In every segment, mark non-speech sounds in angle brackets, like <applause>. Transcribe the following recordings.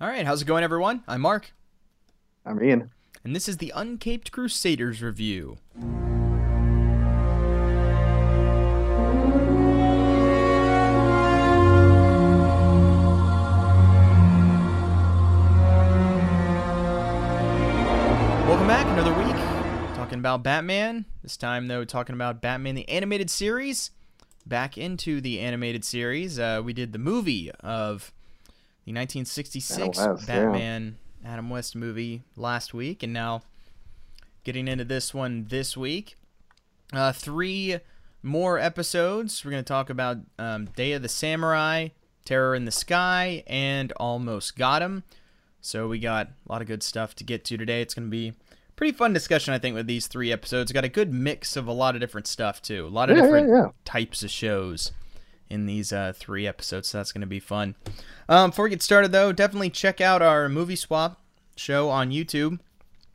All right, how's it going, everyone? I'm Mark, I'm Ian. and this is the Uncaped Crusaders review. Welcome back, another week. Talking about Batman. This time, though, talking about Batman the Animated Series. Back into the animated series. Uh, we did the movie of the 1966 Adam West, yeah. Batman Adam West movie last week, and now getting into this one this week. Uh, three more episodes. We're going to talk about um, Day of the Samurai, Terror in the Sky, and Almost Got 'Im. So we got a lot of good stuff to get to today. It's going to be pretty fun discussion, I think, with these three episodes. Got a good mix of a lot of different stuff too. A lot of Yeah, yeah, different yeah. types of shows in these uh, three episodes. So that's going to be fun. Um, before we get started, though, definitely check out our movie swap show on YouTube.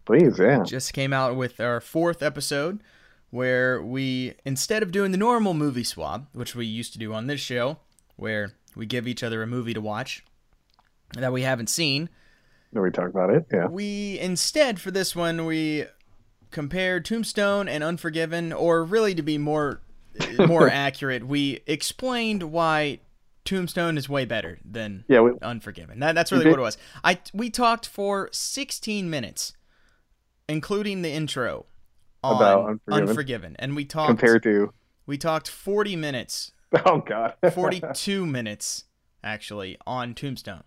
Please, yeah. Just came out with our fourth episode where we, instead of doing the normal movie swap, which we used to do on this show, where we give each other a movie to watch that we haven't seen, we talk about it. Yeah. we instead for this one we compare Tombstone and Unforgiven, or really to be more <laughs> more accurate, we explained why Tombstone is way better than Yeah. We, Unforgiven. That, that's really what it was. I we talked for 16 minutes, including the intro on About Unforgiven. Unforgiven, and we talked compared to. we talked 40 minutes, <laughs> Oh God. 42 <laughs> minutes actually on Tombstone.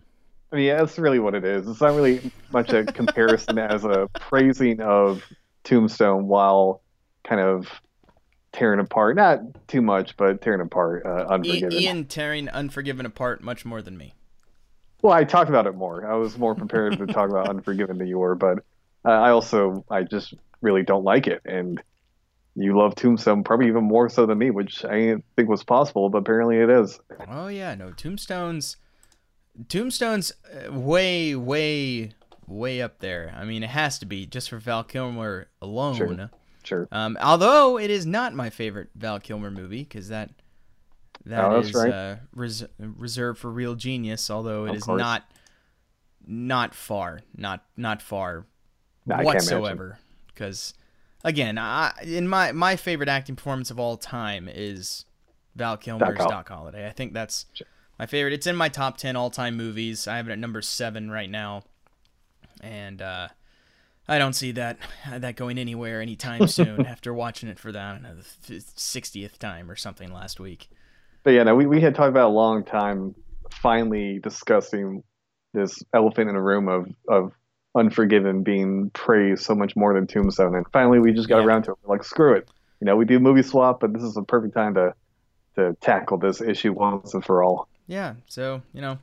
I mean, yeah, that's really what it is. It's not really much a comparison as a praising of Tombstone while kind of tearing apart. Not too much, but tearing apart uh, Unforgiven. Ian tearing Unforgiven apart much more than me. Well, I talked about it more. I was more prepared to talk about Unforgiven than you were, but uh, I also I just really don't like it, and you love Tombstone probably even more so than me, which I didn't think was possible, but apparently it is. Oh yeah, no Tombstone's Tombstone's uh, way way way up there. I mean, it has to be just for Val Kilmer alone. Sure. Sure. Um, although it is not my favorite Val Kilmer movie because that that Oh, that's is right. uh, res- reserved for Real Genius. Although it Of is course. not not far, not not far No, I can't imagine. whatsoever. Because again, I, in my my favorite acting performance of all time is Val Kilmer's Hol- Doc Holliday. I think that's Sure. my favorite. It's in my top ten all time movies. I have it at number seven right now, and uh, I don't see that that going anywhere anytime <laughs> soon. after watching it for the I don't know the sixtieth time or something last week. But yeah, no, we, we had talked about a long time finally discussing this elephant in the room of, of Unforgiven being praised so much more than Tombstone. And finally we just got Yeah. around to it. We're like, screw it. You know, we do movie swap, but this is a perfect time to to tackle this issue once and for all. Yeah, so you know,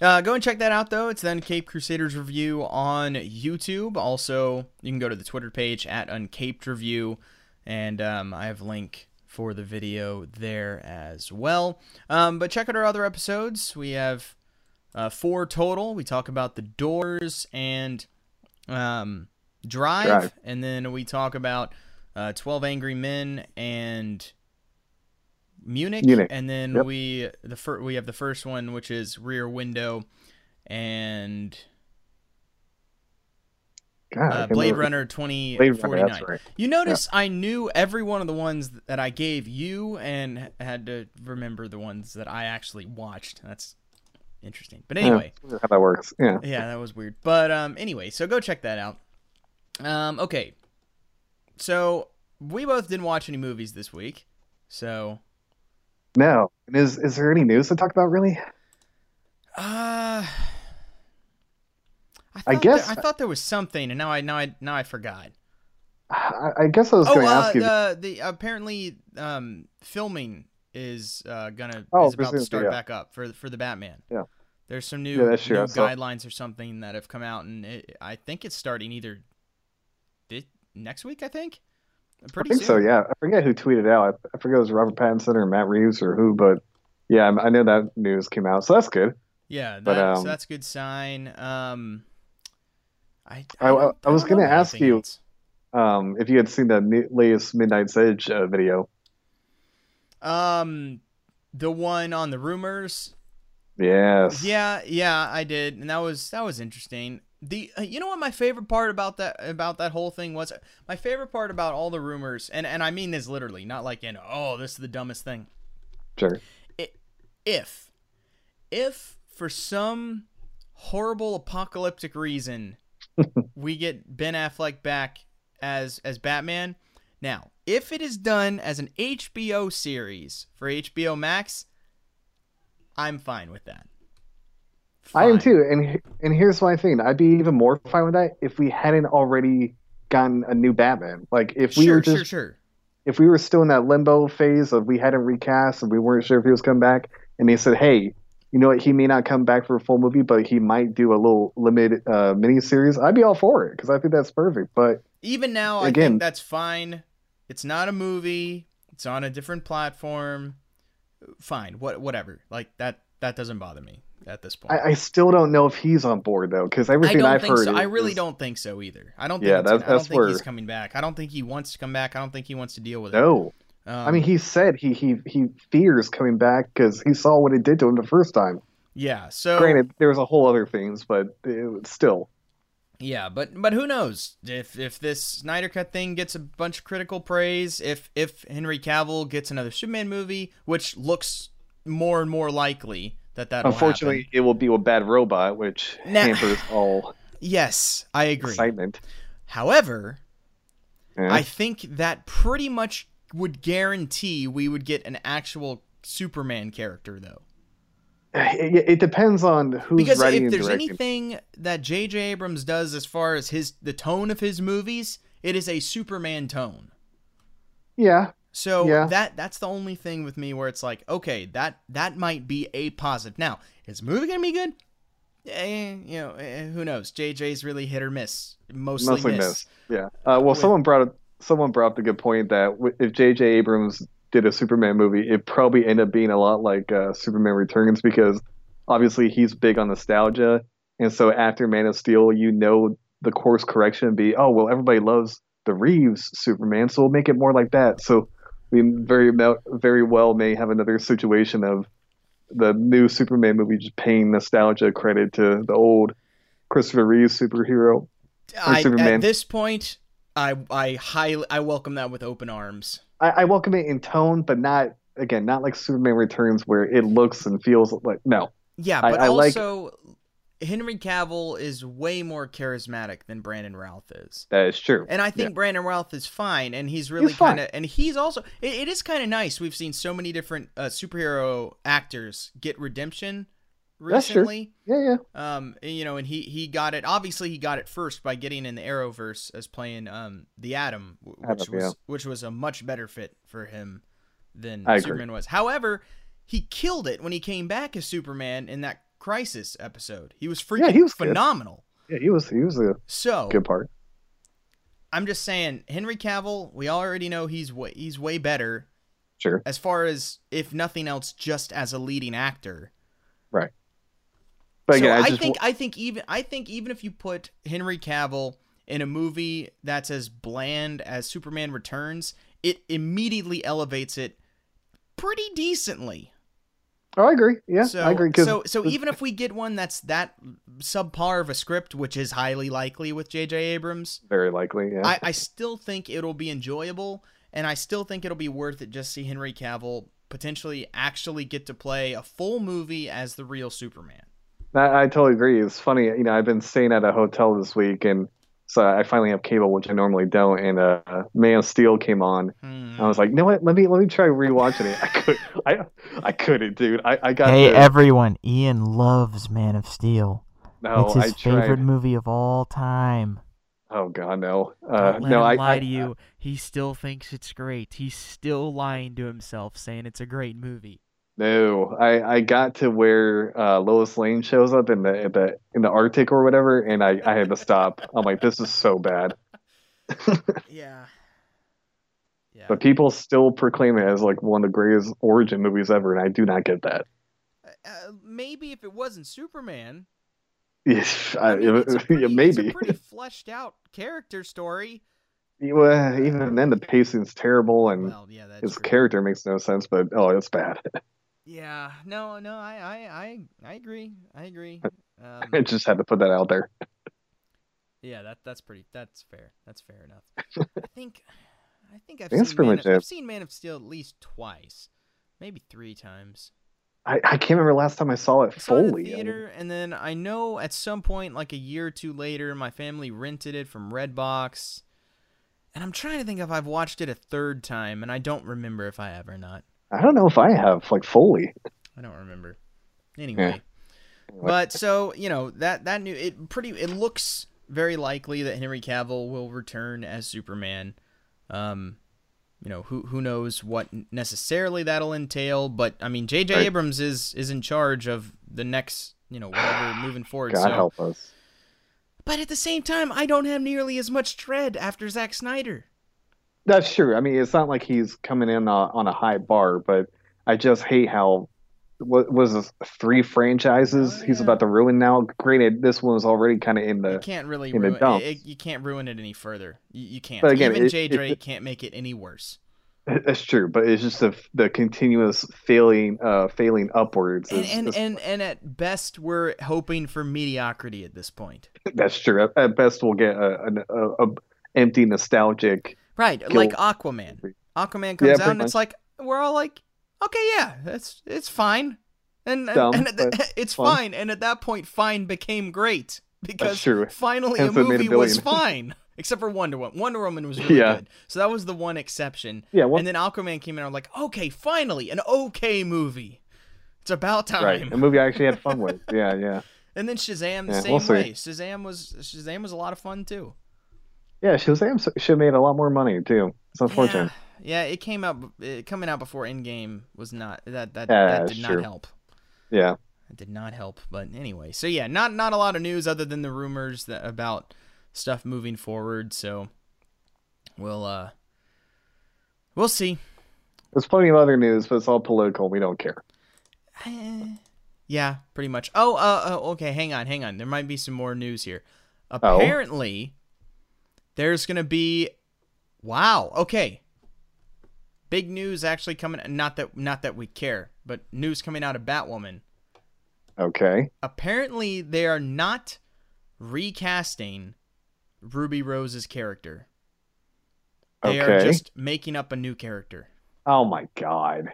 uh, go and check that out though. It's the Uncaped Crusaders review on YouTube. Also, you can go to the Twitter page at Uncaped Review, and um, I have a link for the video there as well. Um, but check out our other episodes. We have uh, four total. We talk about the Doors and um, Drive, Drive. and then we talk about uh, Twelve Angry Men and Munich, Munich. and then Yep. we the fir- we have the first one which is Rear Window and God, uh, Blade Runner Blade Runner, 2049. right. You notice I knew every one of the ones that I gave you and had to remember the ones that I actually watched. That's interesting. But anyway, Yeah, how that works. Yeah. yeah, that was weird. But um, anyway, so go check that out. Um, okay, so we both didn't watch any movies this week, so No. And is is there any news to talk about really? uh, I, I guess- there, I thought there was something, and now I now I now I forgot. I, I guess I was Oh, going to uh, ask you. the the apparently um filming is uh gonna Oh, is about to start yeah. back up for for the Batman. Yeah. There's some new, Yeah, new guidelines or something that have come out, and it, I think it's starting either next week. I think. I Pretty think so, yeah. I forget who tweeted out. I, I forget it was Robert Pattinson or Matt Reeves or who, but yeah, I I know that news came out, so that's good. Yeah, that, But, so um, that's a good sign. Um, I I- don't- I was gonna ask you- else. Um, if you had seen the latest Midnight Edge uh, video, Um, the one on the rumors Yes. Yeah, yeah, I did, and that was that was interesting. The uh, you know what my favorite part about that about that whole thing was my favorite part about all the rumors, and and I mean this literally, not like in oh this is the dumbest thing. Sure. If if for some horrible apocalyptic reason <laughs> we get Ben Affleck back as as Batman, now if it is done as an HBO series for HBO Max, I'm fine with that. I am too, and and here's my thing: I'd be even more fine with that if we hadn't already gotten a new Batman. Like if we sure, were just sure, sure. if we were still in that limbo phase of we hadn't recast and we weren't sure if he was coming back, and they said, "Hey, you know what? He may not come back for a full movie, but he might do a little limited uh, mini series." I'd be all for it because I think that's perfect. But Even now, I Again- think that's fine. It's not a movie. It's on a different platform. Fine, what, whatever. Like that. That doesn't bother me at this point. I, I still don't know if he's on board though, because I everything don't have think heard, so. I really don't think so either. I don't think. Yeah, that's- I don't think he's coming back. I don't think he wants to come back. I don't think he wants to deal with it. No, Um, I mean he said he he he fears coming back because he saw what it did to him the first time. yeah. So Granted, there was a whole other things, but it still. Yeah, but but who knows if if this Snyder Cut thing gets a bunch of critical praise, if if Henry Cavill gets another Superman movie, which looks more and more likely that that Unfortunately, it will be a bad robot, which Nah. hampers <laughs> all yes, I agree. excitement. However, Yeah. I think that pretty much would guarantee we would get an actual Superman character though. It, it depends on who's because writing if there's anything that J.J. Abrams does as far as his the tone of his movies, it is a Superman tone. Yeah, So Yeah. that that's the only thing with me where it's like, okay, that that might be a positive. Now, is the movie gonna be good? Eh, you know, eh, who knows? JJ's really hit or miss. Mostly, mostly miss. miss. Yeah. Uh, well, With- someone brought up someone brought up the good point that if J.J. Abrams did a Superman movie, it probably end up being a lot like uh, Superman Returns because obviously he's big on nostalgia, and so after Man of Steel, you know the course correction be, oh well, everybody loves the Reeves Superman, so we'll make it more like that. So we very very well may have another situation of the new Superman movie just paying nostalgia credit to the old Christopher Reeves superhero. I, Superman. at this point, I I highly I welcome that with open arms. I, I welcome it in tone, but not again, not like Superman Returns where it looks and feels like no. Yeah, but I like- also Henry Cavill is way more charismatic than Brandon Routh is. That is true. And I think Brandon Routh is fine, and he's really kind of, and he's also, it, it is kind of nice. We've seen so many different uh, superhero actors get redemption That's true. recently. Yeah, yeah. Um, you know, and he he got it. Obviously, he got it first by getting in the Arrowverse as playing um the Atom, which Atom, was yeah. which was a much better fit for him than I agree. Superman was. However, he killed it when he came back as Superman in that Crisis episode. He was freaking he was good. phenomenal. Yeah, he was he was a So good part. I'm just saying, Henry Cavill. We already know he's way, he's way better Sure. as far as if nothing else, just as a leading actor. Right. But so again, I, I, think I think even I think even if you put Henry Cavill in a movie that's as bland as Superman Returns, it immediately elevates it pretty decently. Oh, I agree. Yeah, so, I agree. so so even if we get one that's that subpar of a script, which is highly likely with J.J. Abrams, very likely, yeah. I, I still think it'll be enjoyable, and I still think it'll be worth it just to see Henry Cavill potentially actually get to play a full movie as the real Superman. I, I totally agree. It's funny, you know, I've been staying at a hotel this week, and so I finally have cable, which I normally don't. And uh, Man of Steel came on. Hmm. I was like, you know what? Let me let me try rewatching it. I could, I, I couldn't, dude. I, I got. Hey the, everyone, Ian loves Man of Steel. no, it's his I tried. favorite movie of all time. Oh God, no. Uh, Don't let no, him I lie I, to you. He still thinks it's great. He's still lying to himself, saying it's a great movie. No, I, I got to where uh, Lois Lane shows up in the in the in the Arctic or whatever, and I, I had to stop. I'm like, this is so bad. <laughs> Yeah. Yeah. But people still proclaim it as like one of the greatest origin movies ever, and I do not get that. Uh, maybe if it wasn't Superman, Yeah, I, mean, it's a <laughs> yeah, maybe. it's a pretty fleshed out character story. Well, even then, the pacing's terrible, and Well, yeah, his true. character makes no sense. But oh, it's bad. <laughs> Yeah, no, no, I, I, I, I agree. I agree. Um, <laughs> I just had to put that out there. <laughs> yeah, that that's pretty. That's fair. That's fair enough. I <laughs> think, I think I've That's seen Man of. I've seen Man of Steel at least twice, maybe three times. I, I can't remember last time I saw it I saw it in fully. the I mean, theater, and then I know at some point, like a year or two later, my family rented it from Redbox. And I'm trying to think if I've watched it a third time, and I don't remember if I have or not. I don't know if I have like fully. I don't remember. Anyway, but so you know that that new it pretty it looks very likely that Henry Cavill will return as Superman. Um, you know who who knows what necessarily that'll entail, but I mean J.J. Right. Abrams is is in charge of the next you know whatever <sighs> moving forward. God so, help us. but at the same time, I don't have nearly as much dread after Zack Snyder. That's true. I mean, it's not like he's coming in on, on a high bar, but I just hate how what was this three franchises Oh, he's about to ruin now. Granted, this one was already kind of in You the can't really in ruin it, it- You can't ruin it any further. You, you can't. But again, Even it- J.J. it- can't make it any worse. <laughs> That's true, but it's just the the continuous failing, uh, failing upwards. And Is, and, and and at best, we're hoping for mediocrity at this point. <laughs> that's true. At, at best, we'll get a, an a, a empty nostalgic. Right, Kill- like Aquaman. Aquaman comes Yeah, out and it's like we're all like, okay, yeah, that's it's fine, and and, Dumb, and at the- <laughs> it's fun. fine. And at that point, fine became great because finally Hence a made a movie was <laughs> fine. Except for Wonder Woman. Wonder Woman was really Yeah. good, so that was the one exception. Yeah, well, and then Aquaman came in. And I'm like, okay, finally, an okay movie. It's about time. right, a movie I actually had fun with. Yeah, yeah, <laughs> And then Shazam the Yeah, same we'll way. Shazam was Shazam was a lot of fun too. Yeah. Shazam should have made a lot more money too. It's unfortunate. Yeah, yeah, it came out it, coming out before Endgame was not that that, Yeah, that did not help. Yeah. It did not help. But anyway, so yeah, not not a lot of news other than the rumors that about stuff moving forward. So we'll uh we'll see. There's plenty of other news, but it's all political. We don't care. Eh, yeah, pretty much. Oh, uh, uh, okay. Hang on, hang on. There might be some more news here. Oh? There's gonna be. Wow. Okay. Big news actually coming. Not that, not that we care, but news coming out of Batwoman. Okay. Apparently, they are not recasting Ruby Rose's character. They are just making up a new character. Oh my god.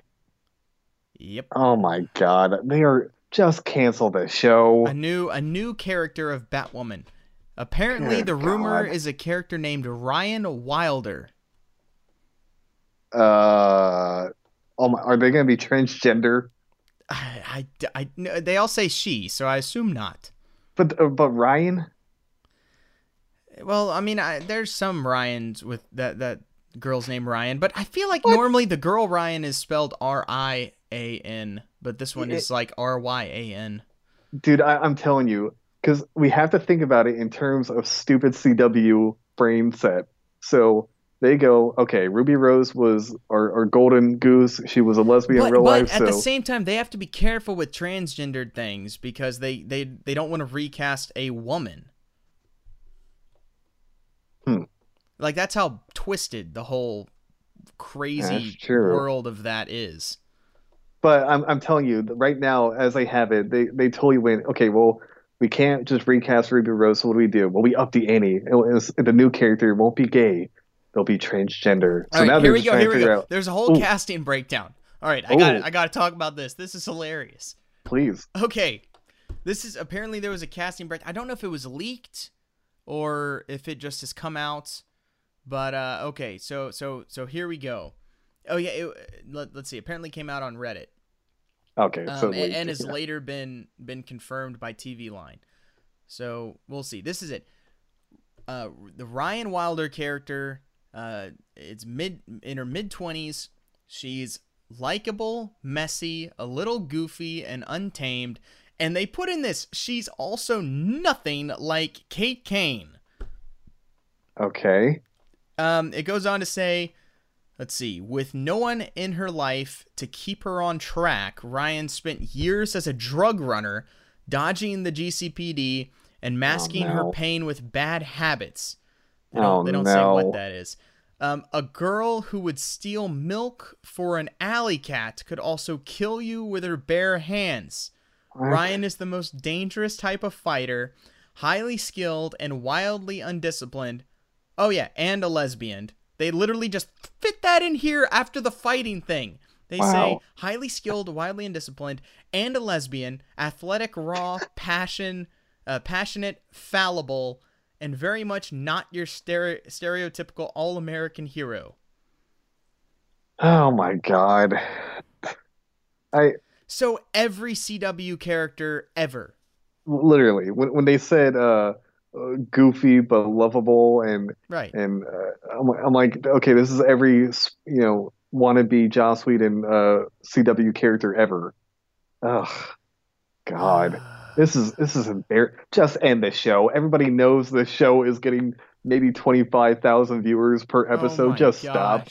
Yep. Oh my god. They are just cancel the show. a new a new character of Batwoman. Apparently, the rumor God. is a character named Ryan Wilder. Uh. Oh my. Are they gonna be transgender? I, I, I- no, they all say she, so I assume not. But uh, but Ryan. Well, I mean, I, there's some Ryans with that that girl's name Ryan, but I feel like normally the girl Ryan is spelled R I A N, but this one is like R Y A N. Dude, I, I'm telling you, because we have to think about it in terms of stupid CW frame set. So they go, okay, Ruby Rose was our, our golden goose. She was a lesbian But, in real but life. at So the same time, they have to be careful with transgendered things because they they they don't want to recast a woman. Hmm. Like that's how twisted the whole crazy world of that is. But I'm I'm telling you, right now, as I have it, they they totally went. Okay, well, we can't just recast Ruby Rose. So what do we do? Well, we up the ante. It was- the new character won't be gay; they'll be transgender. So right, now here they're we go. trying Here to we figure go. out. There's a whole Ooh. casting breakdown. All right, I got. I got to talk about this. This is hilarious. Please, Okay, this is apparently there was a casting break. I don't know if it was leaked or if it just has come out, but uh, okay. So so so here we go. Oh yeah, it, let, us see. Apparently came out on Reddit, okay. um, so and, and has yeah. later been been confirmed by TV Line. So we'll see. This is it. Uh, the Ryan Wilder character. Uh, it's mid in her mid twenties. She's likable, messy, a little goofy, and untamed. And they put in this. She's also nothing like Kate Kane. okay. Um, it goes on to say, let's see, with no one in her life to keep her on track, Ryan spent years as a drug runner, dodging the GCPD and masking her no. pain with bad habits. They Oh, don't, they don't say what that is. Um, a girl who would steal milk for an alley cat could also kill you with her bare hands. Ryan is the most dangerous type of fighter, highly skilled and wildly undisciplined. Oh, yeah, and a lesbian. They literally just fit that in here after the fighting thing. They say highly skilled, wildly undisciplined, and a lesbian, athletic, raw, passion, uh, passionate, fallible, and very much not your stere- stereotypical all-American hero. Oh my god. I So every CW character ever. literally when when they said uh goofy but lovable and Right. and uh, I'm, I'm like okay this is every you know wannabe Joss Whedon uh CW character ever. Ugh. God. <sighs> This is this is embar- just end the show. Everybody knows the show is getting maybe 25,000 viewers per episode. Oh just stop.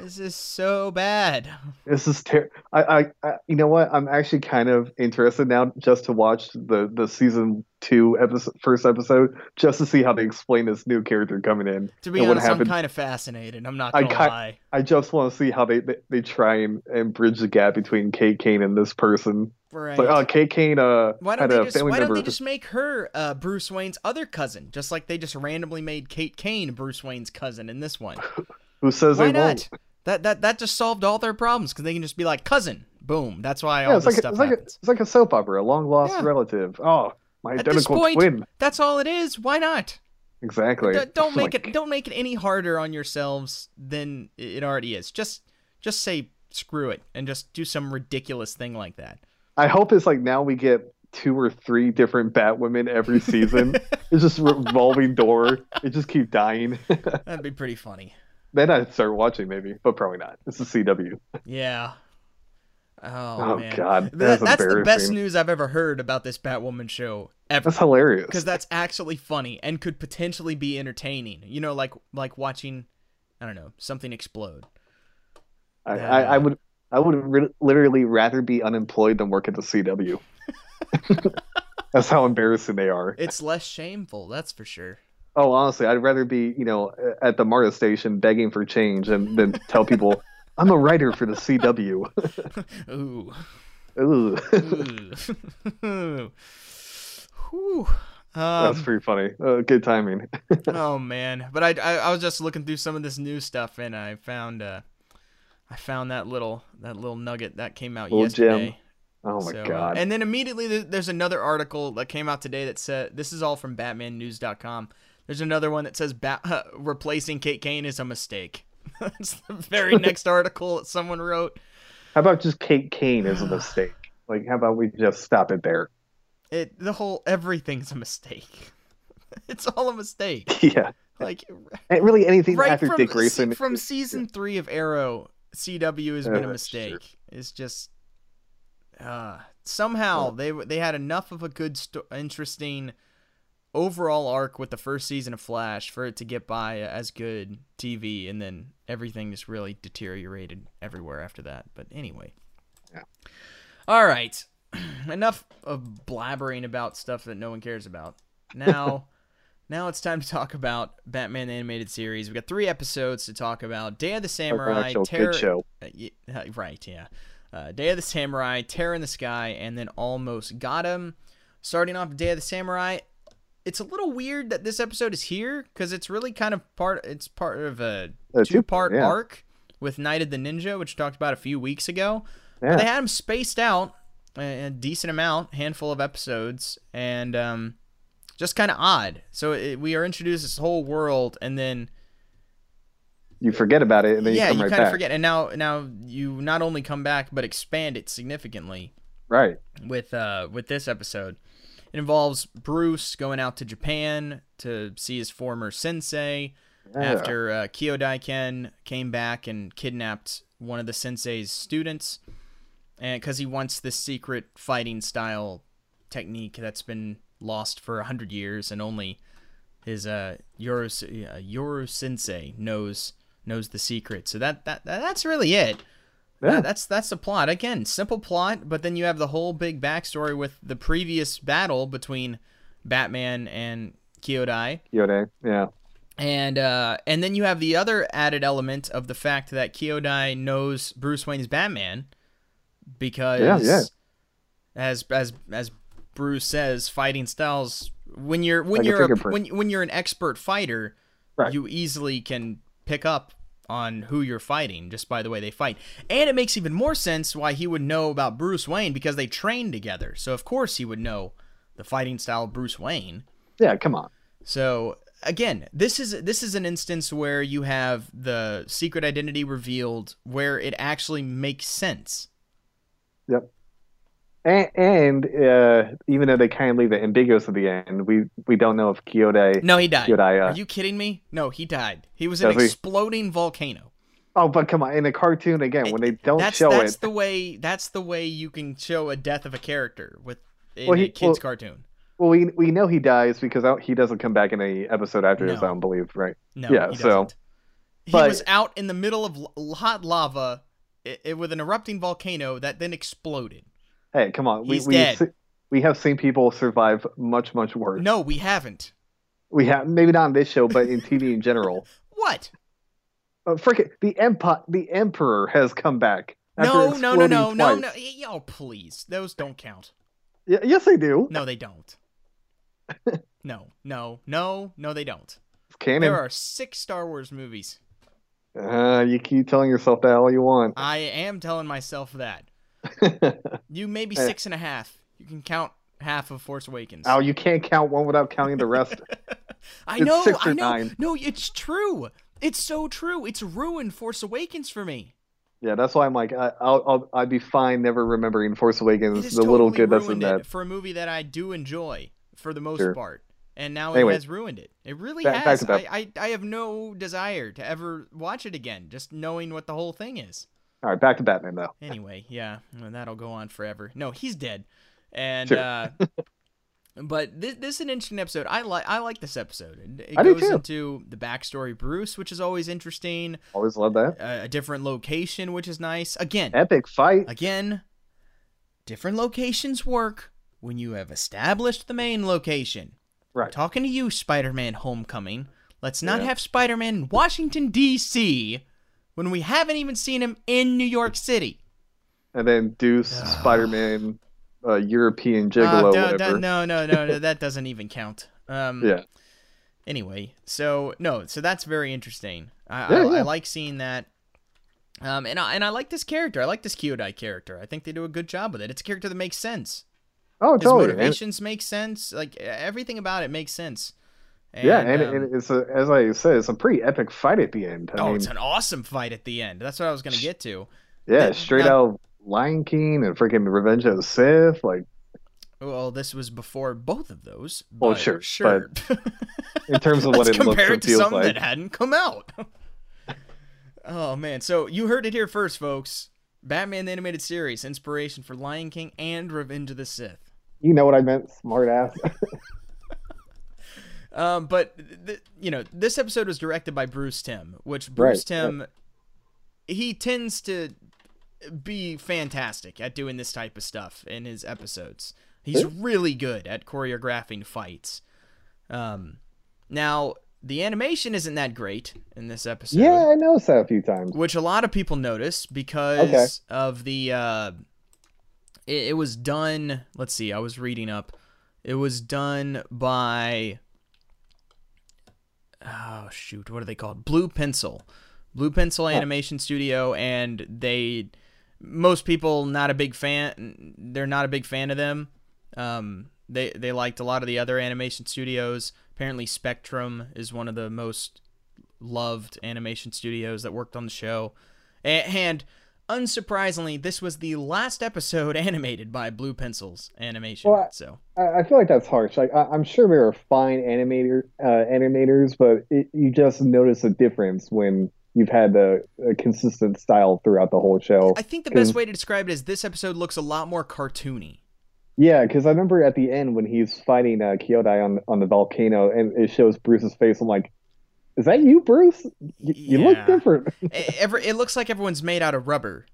This is so bad. This is terrible. I, I, I, you know what? I'm actually kind of interested now just to watch the the season two episode, first episode, just to see how they explain this new character coming in. To be honest, I'm kind of fascinated. I'm not I gonna ki- lie. I just want to see how they, they they try and, and bridge the gap between Kate Kane and this person. Right. Like, oh, Kate Kane uh why don't had they just Why don't they just make her uh, Bruce Wayne's other cousin, just like they just randomly made Kate Kane Bruce Wayne's cousin in this one? <laughs> Who says Why they not? won't? That that that just solved all their problems because they can just be like cousin, boom. That's why Yeah, all it's this like a, stuff it's like a, it's like a soap opera, a long lost Yeah. relative. Oh, my At identical point, twin. That's all it is. Why not? Exactly. D- don't <laughs> make my it don't make it any harder on yourselves than it already is. Just just say screw it and just do some ridiculous thing like that. I hope it's like now we get two or three different Batwomen every season. <laughs> it's just revolving door. It just keep dying. <laughs> That'd be pretty funny. Then I'd start watching maybe, but probably not. It's a CW. Yeah. Oh, Oh, man. God, That- that's that's the best news I've ever heard about this Batwoman show ever. That's hilarious. Because that's actually funny and could potentially be entertaining. You know, like like watching, I don't know, something explode. I, Yeah. I, I uh, would I would re- literally rather be unemployed than work at the CW. <laughs> that's how embarrassing they are. It's less shameful, that's for sure. Oh, honestly, I'd rather be, you know, at the MARTA station begging for change and than tell people <laughs> I'm a writer for the CW. <laughs> Ooh. Ooh. Ooh. Whew. That's Um, pretty funny. Uh, good timing. <laughs> oh man, but I, I I was just looking through some of this new stuff and I found uh I found that little that little nugget that came out Little gem. yesterday. Oh my So, uh, god. and then immediately there- there's another article that came out today that said this is all from BatmanNews.com. There's another one that says Bat- <laughs> replacing Kate Kane is a mistake. <laughs> That's the very <laughs> next article that someone wrote. How about just Kate Kane is a mistake? <sighs> Like, how about we just stop it there? It the whole everything's a mistake. It's all a mistake. Yeah. Like And really, anything right after from Dick Grayson. se- from season three of Arrow, CW has Yeah, been a mistake. It's just uh, somehow they they had enough of a good, sto- interesting overall arc with the first season of Flash for it to get by as good TV, and then everything just really deteriorated everywhere after that. But anyway, Yeah. all right, <clears throat> enough of blabbering about stuff that no one cares about. Now. <laughs> Now it's time to talk about Batman the Animated Series. We've got three episodes to talk about. Day of the Samurai, Terror, uh, y- uh, right, yeah. Uh, Day of the Samurai, Terror in the Sky, and then Almost Got 'Im. Starting off Day of the Samurai, it's a little weird that this episode is here because it's really kind of part. It's part of a Uh, two- two-part yeah. arc with Knight of the Ninja, which we talked about a few weeks ago. But Yeah. they had them spaced out a, a decent amount, handful of episodes, and um, just kind of odd. So it, we are introduced this whole world, and then You forget about it, and then yeah, you come you right kind of forget. And now now you not only come back but expand it significantly Right. with uh with this episode. It involves Bruce going out to Japan to see his former sensei Yeah. after uh, Kyodai-ken came back and kidnapped one of the sensei's students, and because he wants this secret fighting style technique that's been lost for a hundred years, and only his uh Yoro uh, Yoro sensei knows knows the secret. So that that that's really it. Yeah. That's that's the plot. Again, simple plot, but then you have the whole big backstory with the previous battle between Batman and Kyodai. Kyodai, Yeah. And uh, and then you have the other added element of the fact that Kyodai knows Bruce Wayne's Batman because Yeah, yeah. as as as Bruce says, fighting styles when you're when Like you're a, fingerprint. when when you're an expert fighter, Right. you easily can pick up on who you're fighting just by the way they fight. And it makes even more sense why he would know about Bruce Wayne because they trained together. So of course he would know the fighting style of Bruce Wayne. Yeah, come on. So again, this is this is an instance where you have the secret identity revealed where it actually makes sense. Yep. And, and uh, even though they kind of leave it ambiguous at the end, we we don't know if Kyodai. No, he died. Kyodai, uh, Are you kidding me? No, he died. He was an Does he? exploding volcano. Oh, but come on! In a cartoon again, when they don't that's show that's it, the way that's the way you can show a death of a character with in Well, he- a kids well- cartoon. well, we we know he dies because he doesn't come back in any episode after. No. I don't believe, right? No, yeah, he so-. He but- was out in the middle of l- hot lava i i with an erupting volcano that then exploded. Hey, come on! He's we dead. we we have seen people survive much much worse. No, we haven't. We have maybe not on this show, but in TV in general. <laughs> What? Uh, frickin' the empire, the emperor has come back. No, no, no, no, no, no. y- Oh, please. Those don't count. Y- yes, they do. No, they don't. <laughs> No, no, no, no, they don't. It's canon. There are six Star Wars movies. Uh, you keep telling yourself that all you want. I am telling myself that. You maybe six and a half. You can count half of Force Awakens. oh, you can't count one without counting the rest. <laughs> I it's know, I know. nine. No, it's true. It's so true. It's ruined Force Awakens for me. yeah, that's why I'm like, I, I'll, I'll, I'd be fine never remembering Force Awakens. The little good that's in that. for a movie that I do enjoy for the most Sure. part. And now Anyway. it has ruined it. It really Back- back has. Beth. I, I, I have no desire to ever watch it again, just knowing what the whole thing is. All right, back to Batman though. Anyway, yeah, well, that'll go on forever. No, he's dead. And Sure. uh <laughs> but this this is an interesting episode. I like I like this episode. It, it I do goes too. into the backstory Bruce, which is always interesting. Always love that. A, a different location, which is nice. Again, Epic fight. again, different locations work when you have established the main location. Right. Talking to you, Spider-Man: Homecoming. Let's not Yeah. have Spider-Man in Washington D.C. when we haven't even seen him in New York City. And then Deuce, Spider Man, uh, European Uh, Gigolo, no, whatever. no, no, no, no, <laughs> that doesn't even count. Um, Yeah. Anyway, so no, so that's very interesting. I, Yeah, I, I like seeing that. Um, and I, and I like this character. I like this Kyodai character. I think they do a good job with it. It's a character that makes sense. Oh, His totally. And- motivations make sense. Like everything about it makes sense. And, yeah, and, um, and it's a, as I said, it's a pretty epic fight at the end. I oh, mean, it's an awesome fight at the end. That's what I was gonna get to. yeah, the- straight now- out Lion King and freaking Revenge of the Sith. Like Well, this was before both of those. Well, but sure, sure. <laughs> in terms of what it looks compare and to feels something like. that hadn't come out. <laughs> oh man! So you heard it here first, folks. Batman the animated series, inspiration for Lion King and Revenge of the Sith. You know what I meant, smart ass. <laughs> Um, but th- you know, this episode was directed by Bruce Timm, which Bruce Right, Timm, he tends to be fantastic at doing this type of stuff in his episodes. He's really good at choreographing fights. Um, now the animation isn't that great in this episode. yeah, I noticed that a few times. which a lot of people notice because of the uh it, it was done let's see i was reading up it was done by oh shoot. What are they called? Blue pencil. Blue pencil animation studio and they most people not a big fan they're not a big fan of them. Um they they liked a lot of the other animation studios. Apparently spectrum is one of the most loved animation studios that worked on the show. A- And unsurprisingly, this was the last episode <laughs> animated by Blue Pencils Animation. Well, I- so I, I feel like that's harsh. Like I, I'm sure there are fine animator uh, animators, but it, you just notice a difference when you've had a, a consistent style throughout the whole show. I think the best way to describe it is this episode looks a lot more cartoony. Yeah, because I remember at the end when he's fighting uh, Kyodai on on the volcano, and it shows Bruce's face. I'm like, "Is that you, Bruce? Y- you look different." <laughs> E- Every, it looks like everyone's made out of rubber.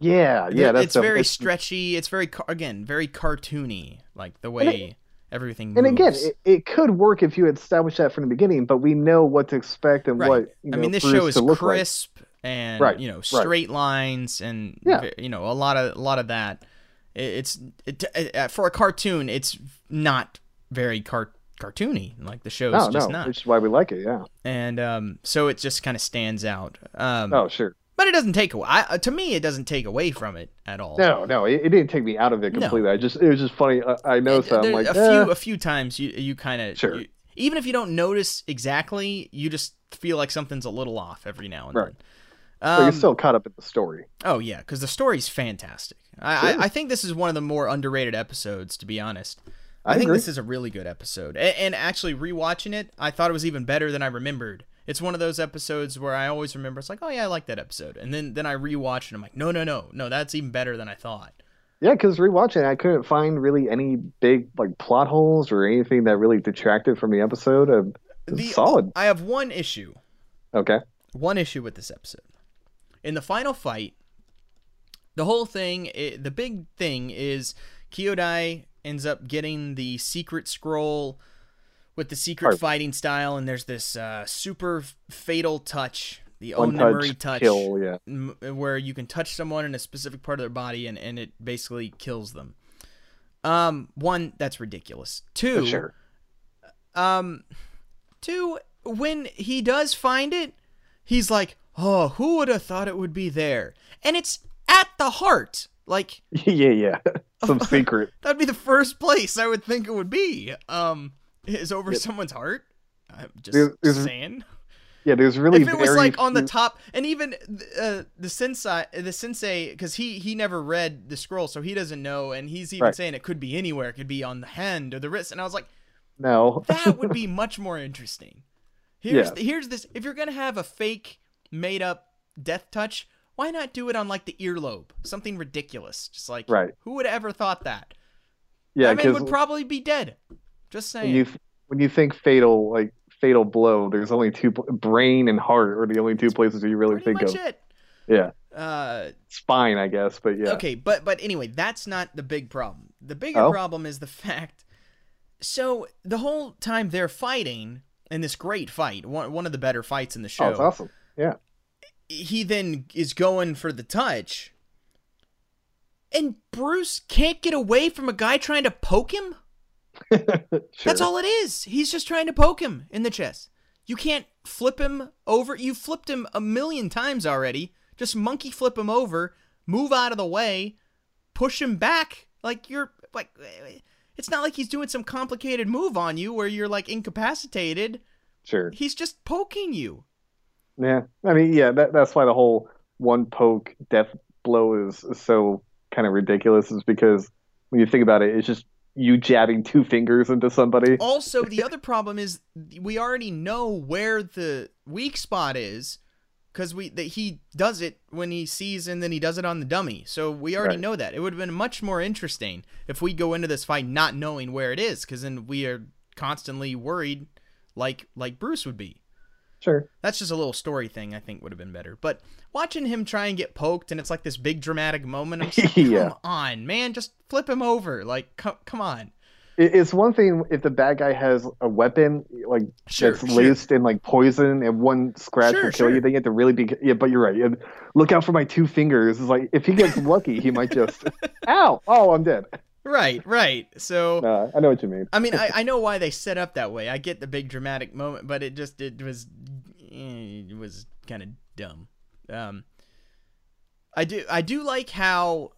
yeah, yeah, that's it's the- very it's- stretchy. It's very again very cartoony, like the way everything. And again, moves. it, it could work if you had established that from the beginning, but we know what to expect and right. what you I know, mean, this Bruce show is to look like. crisp and Right, you know right. straight lines and Yeah. you know a lot of a lot of that. It, it's it, uh, for a cartoon, it's not very car- cartoony. Like the show's No, just no, not, which is why we like it. Yeah. and um, so it just kind of stands out. Um, Oh, sure. but it doesn't take away. I, to me, it doesn't take away from it at all. No, no, it, it didn't take me out of it No. completely. I just it was just funny. I, I noticed that. I'm like, a eh, few a few times you you kind of Sure. even if you don't notice exactly, you just feel like something's a little off every now and Right. then. but Um, you're still caught up in the story. Oh yeah, because the story's fantastic. I, Sure. I I think this is one of the more underrated episodes, to be honest. I I, think agree. this is a really good episode, and, and actually rewatching it, I thought it was even better than I remembered. It's one of those episodes where I always remember. It's like, oh yeah, I like that episode, and then then I rewatch it. I'm like, no, no, no, no, that's even better than I thought. Yeah, because rewatching, I couldn't find really any big like plot holes or anything that really detracted from the episode. And it's The solid. I have one issue. Okay. one issue with this episode. In the final fight, the whole thing, i the big thing is Kyodai ends up getting the secret scroll with the secret fighting style, and there's this uh, super fatal touch, the One Onamuri touch, touch, kill. Yeah. m- where you can touch someone in a specific part of their body and, and it basically kills them. Um, one, that's ridiculous. Two, Sure. um, two, when he does find it, he's like, "Oh, who would have thought it would be there?" And it's at the heart. Like <laughs> yeah, yeah. Some <laughs> secret. that'd be the first place I would think it would be. Um, is over someone's heart. I'm just There's- there's- saying. Yeah, there's really if it was like on the top, and even uh, the sensei, the sensei, because he he never read the scroll, so he doesn't know, and he's even Right. saying it could be anywhere. It could be on the hand or the wrist, and I was like. No. <laughs> that would be much more interesting. Here's Yeah. here's this. If you're gonna have a fake made up death touch, why not do it on like the earlobe? Something ridiculous. Just like Right. who would ever thought that? yeah, that man would probably be dead. Just saying. when you when you think fatal like fatal blow, there's only two brain and heart are the only two places that you really think much of. it. Yeah, Uh, spine, I guess, but yeah. Okay, but but anyway, that's not the big problem. The bigger Oh? problem is the fact. So the whole time they're fighting in this great fight, one one of the better fights in the show. Oh, it's awesome. Yeah. He then is going for the touch. And Bruce can't get away from a guy trying to poke him? <laughs> sure. That's all it is. He's just trying to poke him in the chest. You can't flip him over. You flipped him a million times already. Just monkey flip him over, move out of the way, push him back. Like you're like it's not like he's doing some complicated move on you where you're like incapacitated. Sure. He's just poking you. Yeah. I mean, yeah, that, that's why the whole one poke death blow is, is so kind of ridiculous, is because when you think about it, it's just you jabbing two fingers into somebody. Also, the other problem is we already know where the weak spot is because we that he does it when he sees and then he does it on the dummy. So we already Right. know that. It would have been much more interesting if we go into this fight not knowing where it is because then we are constantly worried like like Bruce would be. Sure. That's just a little story thing I think would have been better. But watching him try and get poked and it's like this big dramatic moment. I'm like, <laughs> come Yeah. on, man, just flip him over. Like, come, come on. It's one thing if the bad guy has a weapon, like Sure, that's sure. laced in like poison, and one scratch Sure, will kill you. Then you have to really be. Yeah, but you're right. Look out for my two fingers. It's like if he gets lucky, he might just. <laughs> Ow! Oh, I'm dead. Right, right. So. I know what you mean. I mean, I, I know why they set up that way. I get the big dramatic moment, but it just it was eh, it was kind of dumb. Um, I do I do like how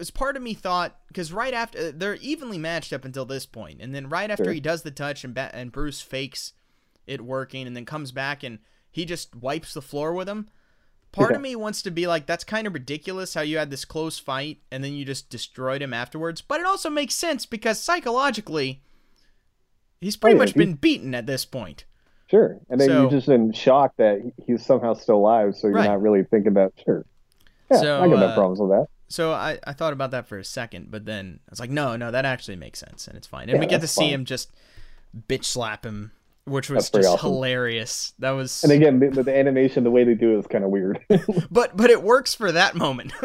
as part of me thought because right after they're evenly matched up until this point, and then right after Sure. he does the touch and ba- and Bruce fakes it working, and then comes back and he just wipes the floor with him. Part Yeah. of me wants to be like, that's kind of ridiculous how you had this close fight and then you just destroyed him afterwards. But it also makes sense because psychologically, he's pretty Oh, yeah, much he- been beaten at this point. Sure. And then So- you're just in shock that he's somehow still alive, so you're Right. not really thinking about. Sure. Yeah, So, I got no uh, problems with that. So I, I thought about that for a second, but then I was like, no, no, that actually makes sense and it's fine. And we get to that's see him just bitch slap him which was just awesome. hilarious. That was, And again, the, the animation, the way they do it is kind of weird. <laughs> but but it works for that moment, <laughs>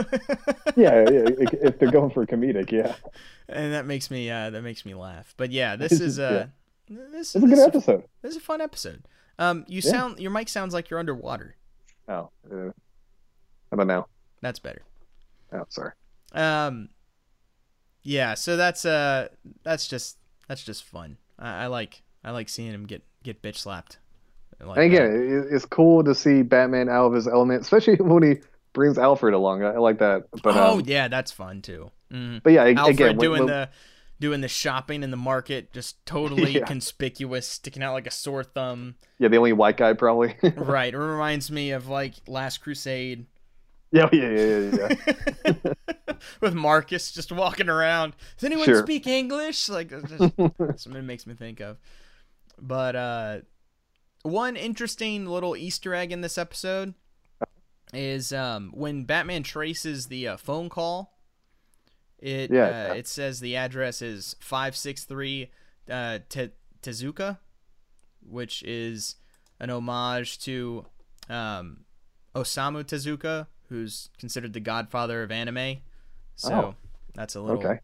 yeah, yeah, if they're going for comedic, yeah. and that makes me uh, that makes me laugh. But yeah, <laughs> this is uh, this, It's a good this, episode. this is a fun episode. Um, you Yeah. sound your mic sounds like you're underwater. Oh, uh, how about now? That's better. Oh, sorry. Um, yeah. So that's uh, that's just that's just fun. I, I like I like seeing him get get bitch slapped. Like and again, it, it's cool to see Batman out of his element, especially <laughs> when he brings Alfred along. I, like that. But oh um, yeah, that's fun too. hmm but yeah, Alfred again, doing when- the doing the shopping in the market, just totally <laughs> Yeah. conspicuous, sticking out like a sore thumb. yeah, the only white guy probably. <laughs> right. It reminds me of like Last Crusade yeah, yeah, yeah, yeah, yeah. with Marcus just walking around. Does anyone Sure. speak English? Like that's just something it makes me think of. But uh, one interesting little Easter egg in this episode is um, when Batman traces the uh, phone call. It Yeah. uh, it says the address is five six three uh, Te- Tezuka, which is an homage to um, Osamu Tezuka, who's considered the godfather of anime. So Oh. that's a little. Okay.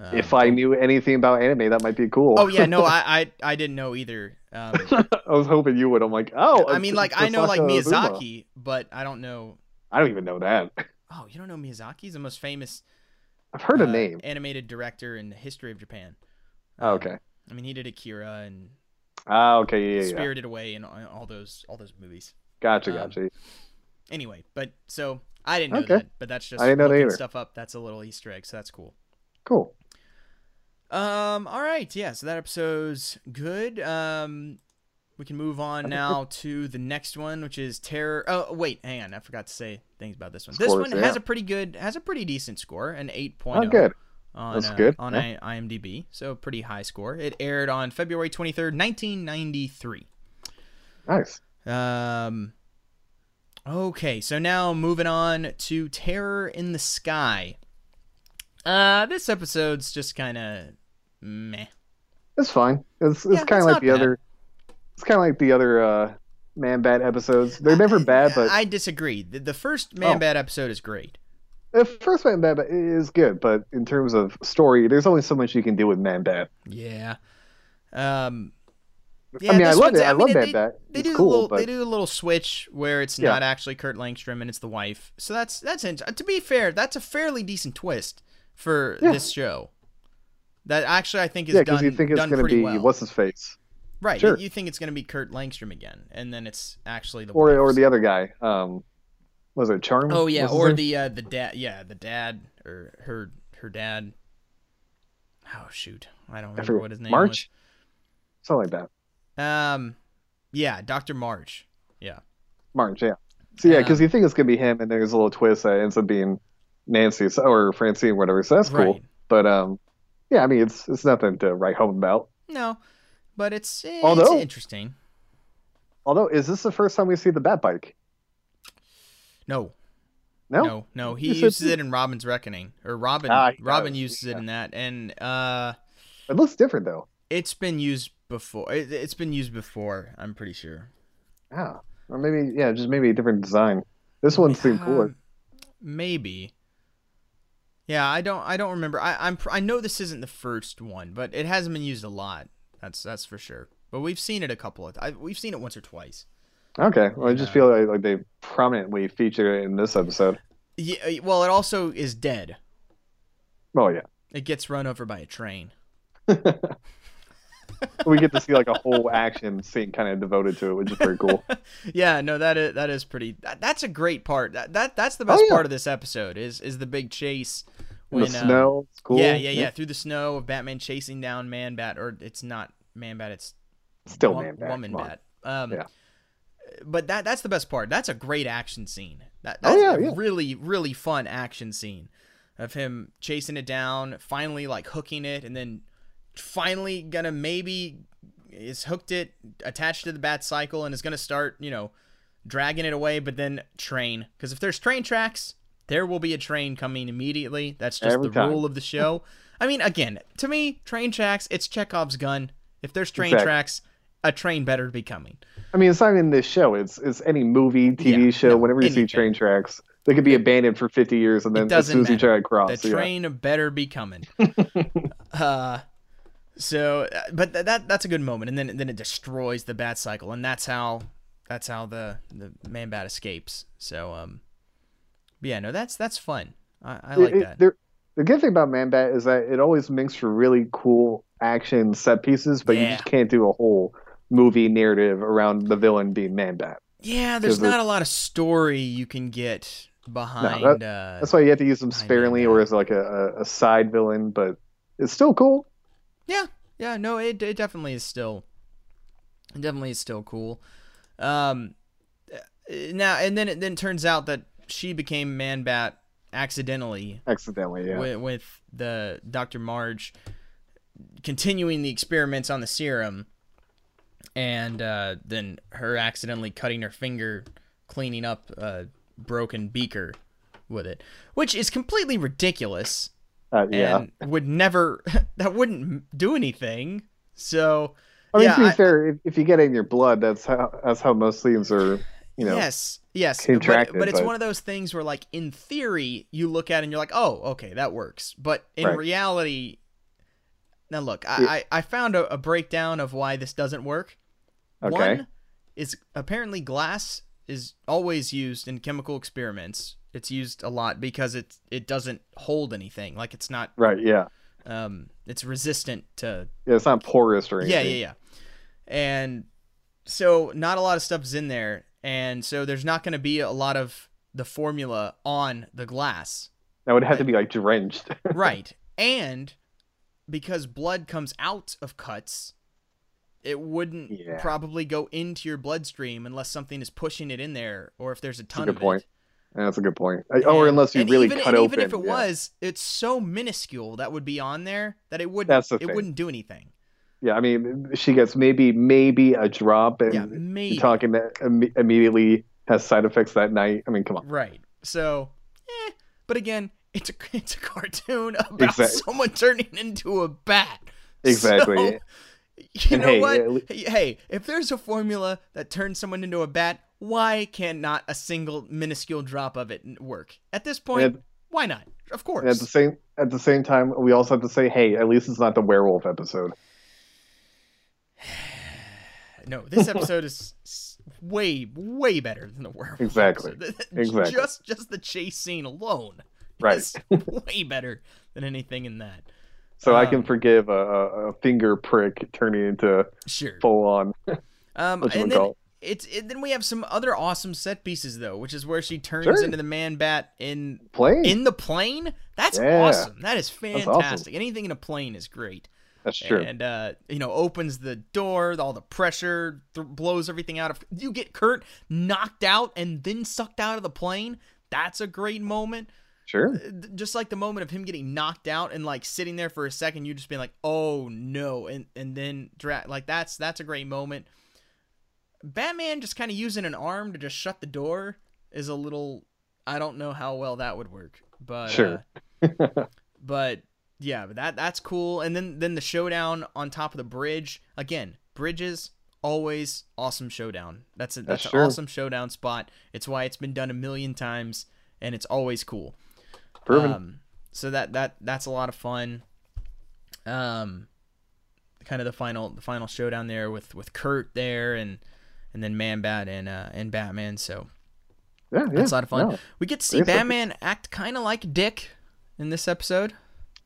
Uh, if I knew anything about anime, that might be cool. Oh yeah, no, <laughs> I I, I didn't know either. Um, <laughs> I was hoping you would. I'm like, oh. I mean, like I know like. Miyazaki, but I don't know. I don't even know that. <laughs> Oh, you don't know Miyazaki? He's the most famous I've heard uh, a name. animated director in the history of Japan. Oh, Um, okay. I mean, he did Akira and Ah, okay, yeah, yeah, yeah. Spirited Away and all all those all those movies. Gotcha, um, gotcha. Anyway, but so I didn't know Okay. that, but that's just I didn't know that either. stuff up. That's a little Easter egg, so that's cool. Cool. Um, all right, yeah, so that episode's good. Um, we can move on now to the next one, which is Terror. Oh, wait, hang on, I forgot to say things about this one. this Scores, one has a pretty good, has a pretty decent score, an 8.0 Oh, good. on That's uh, good, on yeah. IMDb, so pretty high score. It aired on February 23rd, 1993. Nice. Um. Okay, so now moving on to Terror in the Sky. Uh, this episode's just kind of meh. It's fine. It's it's Yeah, kind of like the bad. other. It's kind of like the other uh, Man Bat episodes. They're never bad, but I disagree. The, the first Man Oh. Bad episode is great. the first Man Bat is good. But in terms of story, there's only so much you can do with Man Bat. Yeah. Um. I mean, I love it. I love Man they, Bat. They It's do cool, a little. but They do a little switch where it's Yeah. not actually Kurt Langstrom and it's the wife. So that's that's to be fair. That's a fairly decent twist for Yeah. this show. That actually I think is yeah, done because you think it's done going to be well. what's his face, Right. Sure. You think it's going to be Kurt Langstrom again, and then it's actually the or or the other guy. Um, was it Charm? Oh yeah, or name? the uh, the dad. Yeah, the dad or her her dad. Oh shoot, I don't remember what his name is March, something like that. Um, yeah, Doctor March. Yeah. March, yeah. So yeah, because Um, you think it's gonna be him, and there's a little twist that ends up being Nancy or Francine, whatever. So that's cool. Right. But um, yeah, I mean, it's it's nothing to write home about. No, but it's eh, Although- interesting. Although, is this the first time we see the Bat Bike? No, No. no, no. He uses it in Robin's Reckoning, or Robin. Ah, Robin uses it in that, and uh, It looks different though. it's been used before. It, it's been used before. I'm pretty sure. Yeah. Or maybe yeah, just maybe a different design. This one seemed cooler. Um, maybe. Yeah, I don't. I don't remember. I, I'm. I know this isn't the first one, but it hasn't been used a lot. That's that's for sure. But we've seen it a couple of. I, we've seen it once or twice. Okay. Well, I just feel like, like they prominently feature it in this episode. Yeah. Well, it also is dead. Oh yeah. It gets run over by a train. <laughs> we get to see like a whole action scene kind of devoted to it, which is pretty cool. <laughs> yeah. No, that is that is pretty. That, that's a great part. That, that that's the best Oh, yeah. part of this episode. Is is the big chase. In the um, snow, it's cool. Yeah, yeah, yeah. Through the snow of Batman chasing down Man Bat, or it's not Man Bat. It's Still Man Bat. Woman. Bat. Um, Yeah. But that that's the best part. That's a great action scene. That, Oh, yeah, a yeah. really really fun action scene of him chasing it down, finally like hooking it, and then finally gonna maybe is hooked it attached to the bat cycle and is gonna start you know dragging it away, but then train because if there's train tracks, there will be a train coming immediately. That's just Every the time. rule of the show. <laughs> I mean, again, to me, train tracks, it's Chekhov's gun. If there's train Exactly. tracks, a train better be coming. I mean, it's not in this show. It's it's any movie, TV Yeah, show. no, whenever you anything. see train tracks, they could be abandoned for 50 years, and then as soon as you try to cross, the yeah. train better be coming. <laughs> uh, so, uh, but th- that that's a good moment, and then then it destroys the bat cycle, and that's how that's how the the man bat escapes. So, um, but yeah, no, that's that's fun. I, I like It- it- that. there- the good thing about Man Bat is that it always makes for really cool action set pieces, but you just can't do a whole movie narrative around the villain being Man Bat. Yeah, there's not a lot of story you can get behind. uh, That's why you have to use them sparingly, or as like a, a side villain, but it's still cool. Yeah, yeah, no, it it definitely is still, it definitely is still cool. Um, uh, now and then it then turns out that she became Man Bat accidentally Accidentally, yeah. with, with the Dr. March continuing the experiments on the serum, and uh, then her accidentally cutting her finger, cleaning up a broken beaker with it, which is completely ridiculous Uh, yeah. and would never <laughs> that wouldn't do anything. So I mean, yeah, to be I- fair, if, if you get it in your blood, that's how that's how most things are. You know, yes, yes, but, contracted, but it's but- one of those things where, like, in theory, you look at it and you're like, oh, okay, that works. But in Right. reality, now look, I, Yeah. I, I found a, a breakdown of why this doesn't work. Okay. One is apparently glass is always used in chemical experiments. It's used a lot because it it doesn't hold anything. Like it's not right? Yeah, um it's resistant to yeah. It's not porous or anything. Yeah, yeah, yeah. And so not a lot of stuff is in there, and so there's not going to be a lot of the formula on the glass, That would have to be like drenched. <laughs> right? And because blood comes out of cuts, it wouldn't Yeah. probably go into your bloodstream unless something is pushing it in there, or if there's a ton good of point. it. That's a good point. Uh, or unless you and really even, cut open. even if it yeah. was, it's so minuscule that would be on there that it wouldn't. That's the it thing. wouldn't do anything. Yeah, I mean, she gets maybe maybe a drop, and Yeah, maybe. talking that imme- immediately has side effects that night. I mean, come on. Right. So, eh. But again, it's a <laughs> it's a cartoon about Exact- someone turning into a bat. Exactly. So, you And know hey, what? at le- Hey, hey, if there's a formula that turns someone into a bat, why can not a single minuscule drop of it work? At this point, And- why not? Of course. At the same at the same time, we also have to say, hey, at least it's not the werewolf episode. <sighs> No, this episode is way, way better than the werewolf. Exactly. <laughs> Exactly. Just, just the chase scene alone Right. is <laughs> way better than anything in that. So I can Um, forgive a, a, finger prick turning into Sure. full on. <laughs> Um, and then it's it, then we have some other awesome set pieces though, which is where she turns Sure. into the man bat in Plane. in the plane. That's Yeah. awesome. That is awesome. fantastic. Anything in a plane is great. That's true. And uh, you know, opens the door, all the pressure th- blows everything out of. You get Kurt knocked out and then sucked out of the plane. That's a great moment. Sure. Uh, Just like the moment of him getting knocked out and like sitting there for a second, you just being like, "Oh no!" and and then dra- like that's that's a great moment. Batman just kind of using an arm to just shut the door is a little. I don't know how well that would work, but Sure. uh, <laughs> but yeah, but that that's cool. And then then the showdown on top of the bridge again. Bridges always awesome showdown. That's a that's, That's an true. awesome showdown spot. It's why it's been done a million times, and it's always cool. Proven. Um, so that that that's a lot of fun. Um, kind of the final the final showdown there with with Kurt there and and then Man Bat and uh and Batman. So yeah, yeah. that's a lot of fun. No. We get to see. Batman act kind of like dick in this episode.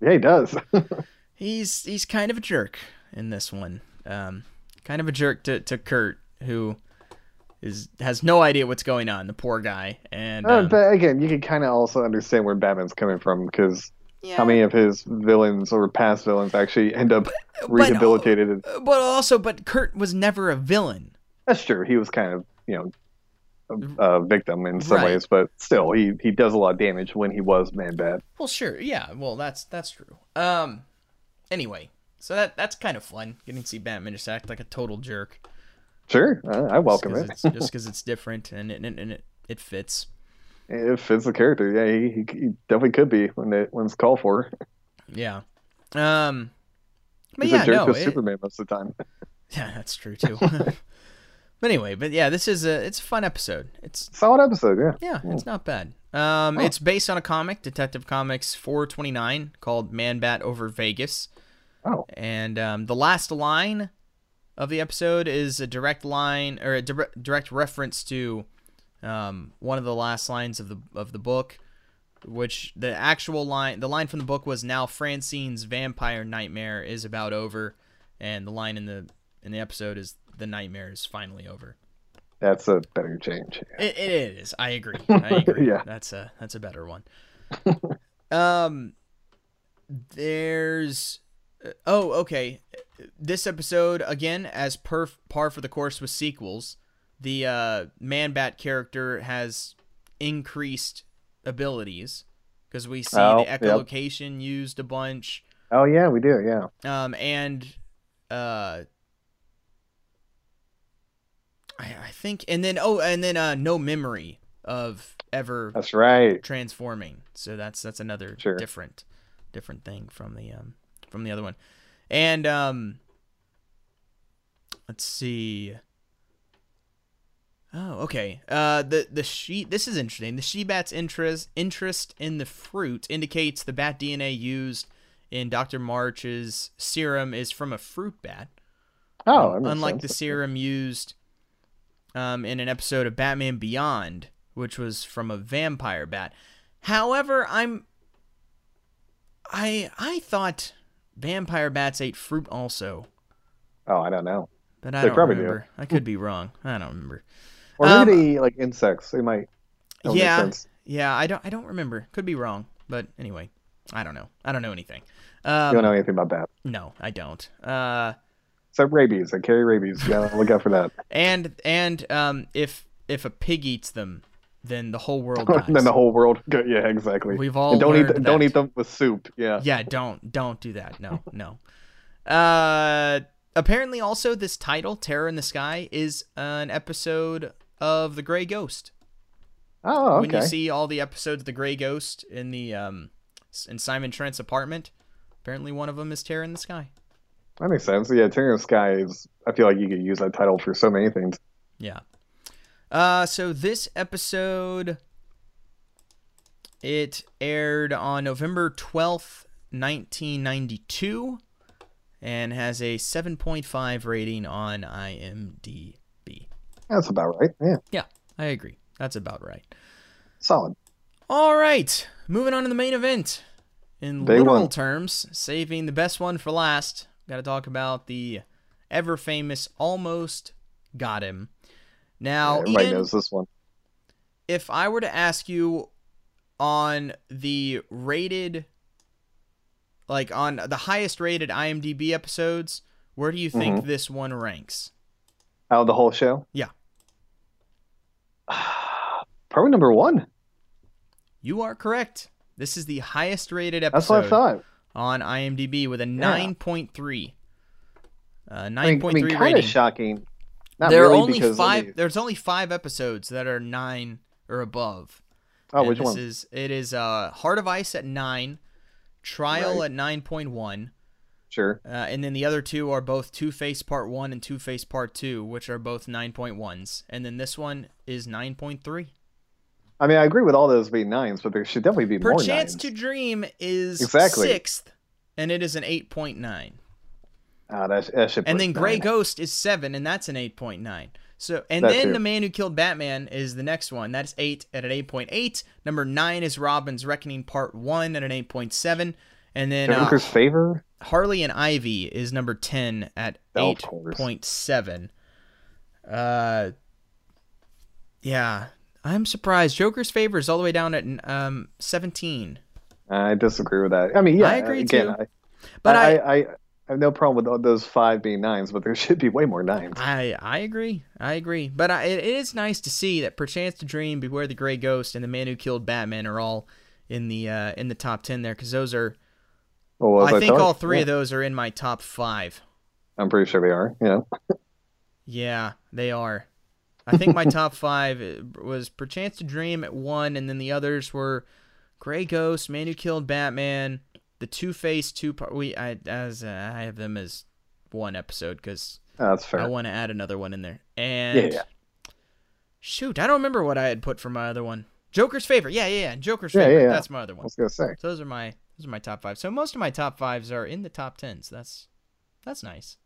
Yeah, he does. <laughs> He's he's kind of a jerk in this one. Um, kind of a jerk to, to Kurt who is has no idea what's going on. The poor guy and Uh, um, but again, you can kind of also understand where Batman's coming from because yeah, how many of his villains or past villains actually end up <laughs> but- rehabilitated? and- But also, but Kurt was never a villain. That's true. He was kind of, you know, a, a victim in some Right. ways, but still, he he does a lot of damage when he was Man Bat. Well, sure, yeah. Well, that's that's true. Um, anyway, so that that's kind of fun getting to see Batman just act like a total jerk. Sure, uh, I welcome it. just <laughs> because it's different and it and it, it fits. It fits the character. Yeah, he, he, he definitely could be when it when it's called for. Yeah. Um, But He's yeah, a jerk no, it- Superman most of the time. <laughs> Yeah, that's true too. <laughs> but anyway, but yeah, this is a it's a fun episode. It's Solid episode, yeah. yeah, it's not bad. Um, Oh. it's based on a comic, Detective Comics 429, called Man Bat Over Vegas, Oh, and um, the last line of the episode is a direct line or a dire- direct reference to um, one of the last lines of the of the book, which the actual line the line from the book was now Francine's vampire nightmare is about over, and the line in the in the episode is the nightmare is finally over. that's a better change. It, it is. I agree. I <laughs> agree. Yeah. That's a that's a better one. <laughs> um, there's. Oh, okay. This episode again, as per par for the course with sequels, the uh, Man Bat character has increased abilities because we see Oh, the yep. echolocation used a bunch, Oh yeah, we do, yeah. um, and uh, I, I think, and then oh, and then uh, no memory of ever That's right. transforming. So that's that's another Sure. different different thing from the um from the other one. And um let's see. Oh, okay. Uh the the she this is interesting. The she bat's interest interest in the fruit indicates the bat DNA used in Dr. March's serum is from a fruit bat. Oh, Un- unlike sense. the serum used um, in an episode of Batman Beyond, which was from a vampire bat. However, I'm I I thought vampire bats ate fruit also, Oh, I don't know. but I They don't probably do. I could be wrong. I don't remember. Or maybe Um, they eat like insects. They might. That would make yeah, yeah. I don't I don't remember. Could be wrong, but anyway, I don't know. I don't know anything. You Um, don't know anything about bats. No, I don't. Uh, Except rabies. They carry rabies. You gotta look out for that. <laughs> and and um, if if a pig eats them, then the whole world dies. <laughs> then the whole world. <laughs> Yeah, exactly. We've all and don't eat. Don't eat them with soup. Yeah. yeah don't don't do that no no uh apparently also this title terror in the sky is an episode of the gray ghost Oh, okay. when you see all the episodes of the gray ghost in the um in simon trent's apartment apparently one of them is terror in the sky That makes sense. Yeah, Terror in the Sky is. I feel like you could use that title for so many things. yeah uh so this episode it aired on november 12th 1992 and has a 7.5 rating on imdb That's about right. Yeah, Yeah, I agree. That's about right. solid. All right, moving on to the main event. In Day literal one. terms, saving the best one for last, got to talk about the ever famous almost got him. Now, Everybody Ian, knows this one. if I were to ask you on the rated, like on the highest rated IMDb episodes, where do you think Mhm. this one ranks? Out of the whole show. Yeah. <sighs> Probably number one. You are correct. This is the highest rated episode. That's what I thought. on IMDb with a 9.3. Uh, I mean, 9.3 I mean kind of shocking. Not there are only five. There's only five episodes that are nine or above. oh, And which this one? Is it is uh, Heart of Ice at nine, Trial Right. at nine point one, Sure. uh, and then the other two are both Two Face Part One and Two Face Part Two, which are both nine point ones, and then this one is nine point three. I mean, I agree with all those being nines, but there should definitely be more Perchance to Dream is Exactly. sixth, and it is an eight point nine. Ah, that, that should and then Gray. Ghost is seven, and that's an eight point nine. So, and then the man who killed Batman is the next one. That's eight at an eight point eight. Number nine is Robin's Reckoning Part One at an eight point seven, and then uh, Joker's favor. Harley and Ivy is number ten at Oh, eight point seven. Uh, yeah, I'm surprised. Joker's favor is all the way down at um seventeen. I disagree with that. I mean, yeah, I agree, again, too. I, But I, I, I, I have no problem with those five being nines, but there should be way more nines. I I agree. I agree. But I, it is nice to see that Perchance to Dream, Beware the Gray Ghost, and The Man Who Killed Batman are all in the uh, in the top ten there because those are. Well, as I think thought, all three yeah, of those are in my top five. I'm pretty sure they are. Yeah. Yeah, they are. I think my top <laughs> five uh, was Perchance to Dream at one, and then the others were Gray Ghost, Man Who Killed Batman, the Two Face two part. We I as uh, I have them as one episode because Oh, that's fair. I want to add another one in there. And Yeah, yeah. shoot, I don't remember what I had put for my other one. Joker's favorite. Yeah, yeah, yeah. Joker's Yeah, favorite. yeah. That's my other I one. was gonna say. So those are my those are my top five. So most of my top fives are in the top ten. So that's that's nice.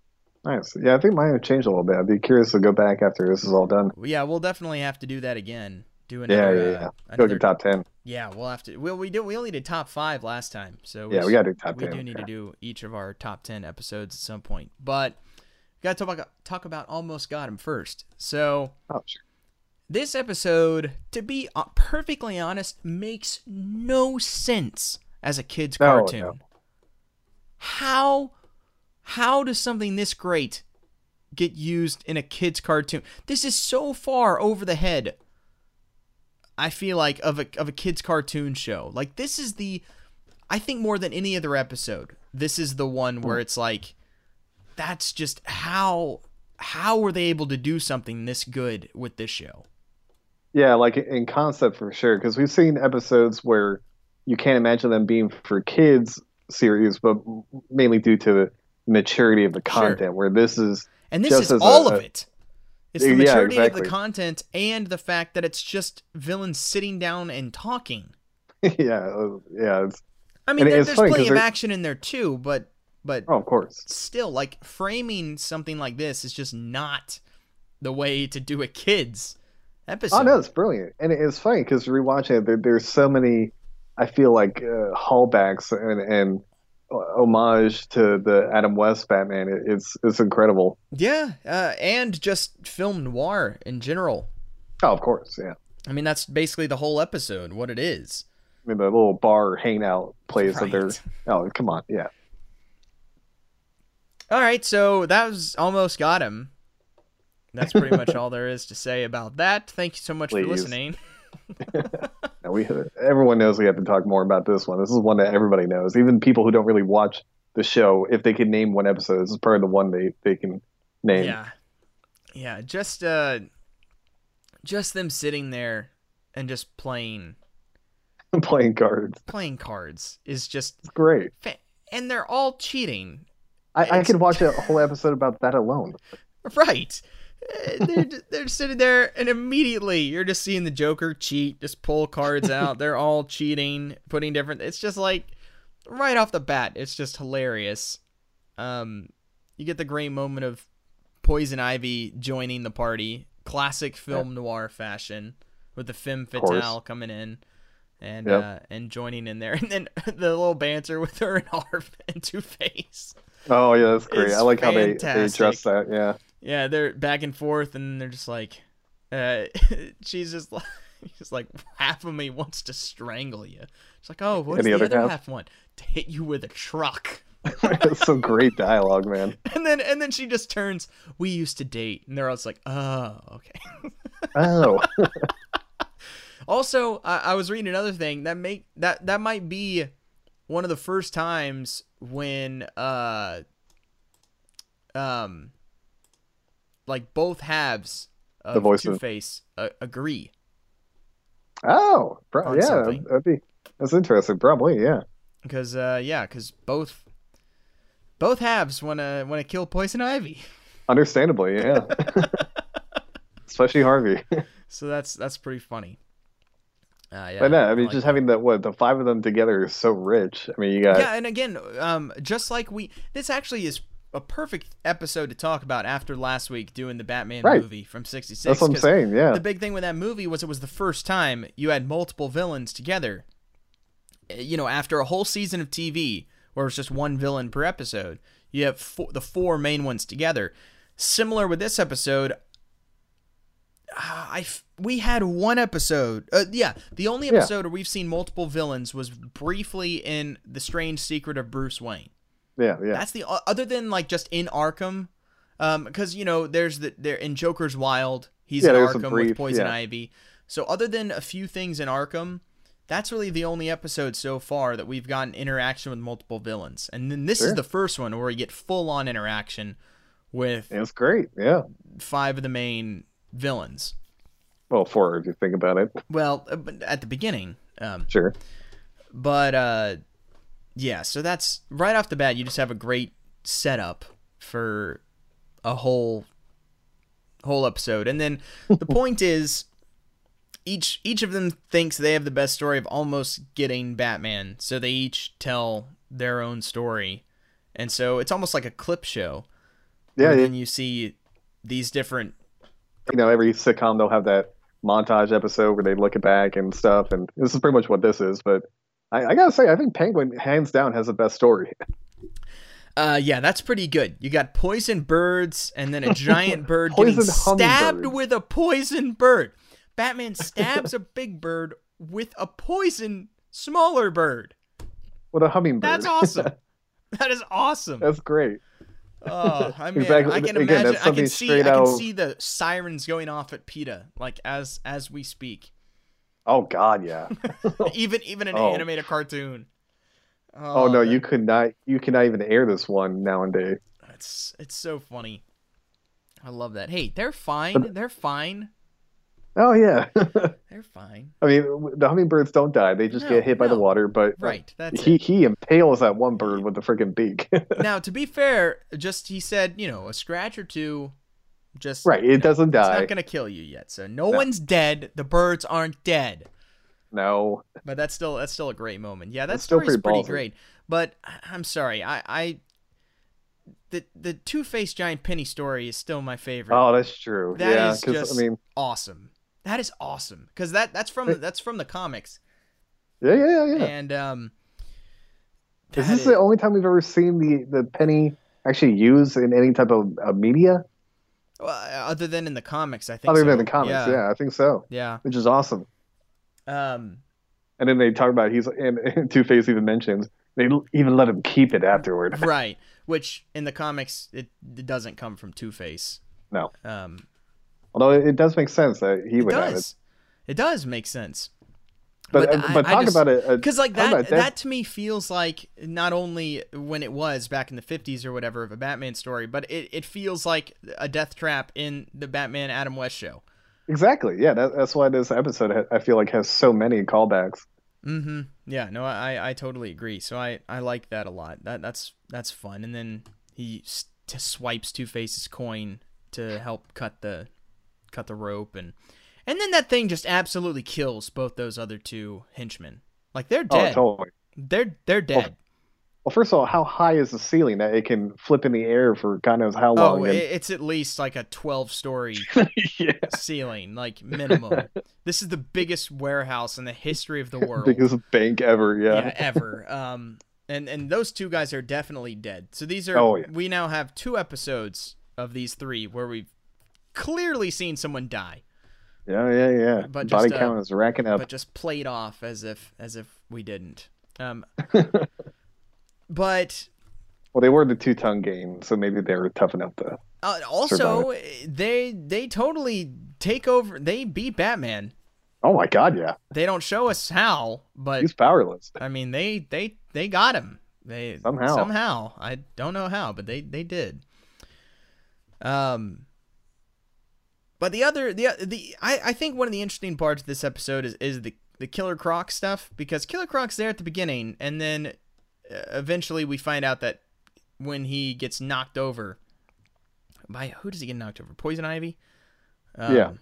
Nice. Yeah, I think mine have changed a little bit. I'd be curious to go back after this is all done. Yeah, we'll definitely have to do that again. Do Yeah, another. yeah, uh, yeah. Go another- top ten. Yeah, we'll have to. Well, we did. We only did top five last time, so Yeah, s- we gotta do top we 10, do need yeah. to do each of our top ten episodes at some point. But we got to talk about talk about almost got him first. So Oh, sure. this episode, to be uh, perfectly honest, makes no sense as a kids No, cartoon. no. How how does something this great get used in a kids cartoon? This is so far over the head. I feel like of a of a kids cartoon show. Like this is the I think more than any other episode. This is the one where hmm. it's like that's just how how were they able to do something this good with this show? Yeah, like in concept for sure. Because we've seen episodes where you can't imagine them being for kids series, but mainly due to the maturity of the Sure. content. Where this is, And this is as a- all of it. It's the Yeah, maturity of the content and the fact that it's just villains sitting down and talking. <laughs> yeah, uh, yeah. It's, I mean, there, there's plenty of action in there too, but but oh, of course. still, like framing something like this is just not the way to do a kids episode. Oh no, it's brilliant, and it's funny because rewatching it, there, there's so many. I feel like uh, hallbacks and and homage to the Adam West Batman. It, it's it's incredible. Yeah, uh, and just film noir in general. Oh, of course, yeah. I mean, that's basically the whole episode, what it is. I mean, the little bar hangout place that they're. Oh, come on, yeah. All right, so that was almost got him. That's pretty much <laughs> all there is to say about that. Thank you so much for listening. <laughs> We everyone knows we have to talk more about this one. This is one that everybody knows, even people who don't really watch the show. If they can name one episode, this is probably the one they they can name. Yeah. Yeah, just uh just them sitting there and just playing <laughs> Playing cards, playing cards is just it's great. fa- and they're all cheating. I, I could watch a <laughs> whole episode about that alone. Right. <laughs> They're, ju- they're sitting there, and immediately you're just seeing the Joker cheat, just pull cards <laughs> out. They're all cheating, putting different. It's just like right off the bat, it's just hilarious. Um, you get the great moment of Poison Ivy joining the party, classic film noir fashion, with the femme fatale coming in. And Yep. uh, and joining in there, <laughs> and then the little banter with her and Harv and Two Face. Oh yeah, that's great. It's I like how they, they fantastic. address that. Yeah. Yeah, they're back and forth, and they're just like, uh, <laughs> she's just like, <laughs> just like half of me wants to strangle you. She's like, oh, what's the other other half? half? want? To hit you with a truck. <laughs> That's some great dialogue, man. And then and then she just turns. We used to date, and they're all just like, oh, okay. Oh, Also, I, I was reading another thing that make that that might be one of the first times when uh um like both halves of voice Two Face uh, agree. oh, pro- yeah. something. That'd be that's interesting. Probably, yeah. because uh yeah because both both halves want to want to kill poison ivy Understandably, yeah. <laughs> Especially Harvey. <laughs> so that's that's pretty funny uh, yeah, but no, I mean, like just that. having the what the five of them together is so rich. I mean, you got yeah and again um just like we this actually is a perfect episode to talk about after last week doing the batman Right. movie from 66 that's what I'm saying. Yeah, the big thing with that movie was it was the first time you had multiple villains together. Uh, You know, after a whole season of TV where it's just one villain per episode, you have four, the four main ones together. Similar with this episode, I we had one episode. Uh, yeah, the only Yeah. episode where we've seen multiple villains was briefly in The Strange Secret of Bruce Wayne. Yeah, yeah. That's the other than like just in Arkham, um, because you know there's the there in Joker's Wild, he's Yeah, in Arkham with Poison yeah. Ivy. So other than a few things in Arkham, that's really the only episode so far that we've gotten interaction with multiple villains. And then this is the first one where you get full on interaction with It's great. Yeah. five of the main villains. Well, four if you think about it. Well, uh, at the beginning, um, Sure. but uh yeah, so that's right off the bat. You just have a great setup for a whole whole episode, and then the <laughs> point is, each each of them thinks they have the best story of almost getting Batman, so they each tell their own story, and so it's almost like a clip show. Yeah, And you then you see these different. You know, every sitcom they'll have that montage episode where they look it back and stuff, and this is pretty much what this is. But I, I gotta say, I think Penguin hands down has the best story. <laughs> Uh, yeah, that's pretty good. You got poison birds, and then a giant <laughs> bird getting stabbed with a poison bird. Batman stabs a big bird with a poison smaller bird. With a hummingbird. That's awesome. <laughs> That is awesome. That's great. Oh, I mean, Exactly. I can imagine. that's I can see. I can out- see the sirens going off at PETA, like as as we speak. Oh God, yeah. <laughs> even even an Oh. animated cartoon. Oh, no, oh, that- you could not. You cannot even air this one nowadays. It's it's so funny. I love that. Hey, they're fine. They're fine. Oh yeah. <laughs> They're fine. I mean, the hummingbirds don't die; they just No, get hit by the water. But Right. That's he it. he impales that one bird with the freaking beak. <laughs> Now, to be fair, just he said, you know, a scratch or two, just right, you it know, doesn't It's die. not gonna kill you yet. So no, one's dead. The birds aren't dead. No, But that's still that's still a great moment. Yeah, that That's still story's pretty pretty great. But I'm sorry, I I the the Two Face Giant Penny story is still my favorite. oh, that's true. That yeah, is just I mean, awesome. That is awesome because that that's from that's from the comics yeah, yeah, yeah. yeah. and um. Is this the only time we've ever seen the the penny actually used in any type of uh, media well, other than in the comics? I think other so. than the comics? Yeah. I think so. yeah, Which is awesome. Um, And then they talk about he's and, and Two Face even mentions they even let him keep it afterward. <laughs> right. Which in the comics it, it doesn't come from Two Face. No, Um, although it, it does make sense that he would have it. It does make sense. But But uh, I- but talk just- about it. uh, Because like talk that, that to me feels like not only when it was back in the '50s or whatever of a Batman story, but it, it feels like a death trap in the Batman Adam West show. Exactly. Yeah, that, that's why this episode I feel like has so many callbacks. Mm-hmm. Yeah. No, I I totally agree. So I I like that a lot. That that's that's fun. And then he swipes Two Face's coin to help cut the cut the rope and and then that thing just absolutely kills both those other two henchmen. Like they're dead. Oh, totally. They're they're dead. Well, first of all, how high is the ceiling that it can flip in the air for God knows how Oh, long? Oh, and- it's at least like a 12 story <laughs> yeah, ceiling, like minimum. <laughs> this is the biggest warehouse in the history of the <laughs> world. biggest bank ever. Yeah. yeah, ever. Um, and and those two guys are definitely dead. So these are Oh, yeah. we now have two episodes of these three where we've clearly seen someone die, yeah, yeah, yeah. But Body just, uh, count is racking up. but just played off as if as if we didn't. Um, <laughs> but well, they were the two tongue game, so maybe they were tough enough to. uh, also they they totally take over. They beat Batman. Oh my God, yeah, They don't show us how, but he's powerless. I mean they they they got him. They Somehow. somehow I don't know how, but they they did. Um. But the other the the I, I think one of the interesting parts of this episode is is the the Killer Croc stuff because Killer Croc's there at the beginning and then uh, eventually we find out that when he gets knocked over by who does he get knocked over? Poison Ivy. Um, Yeah.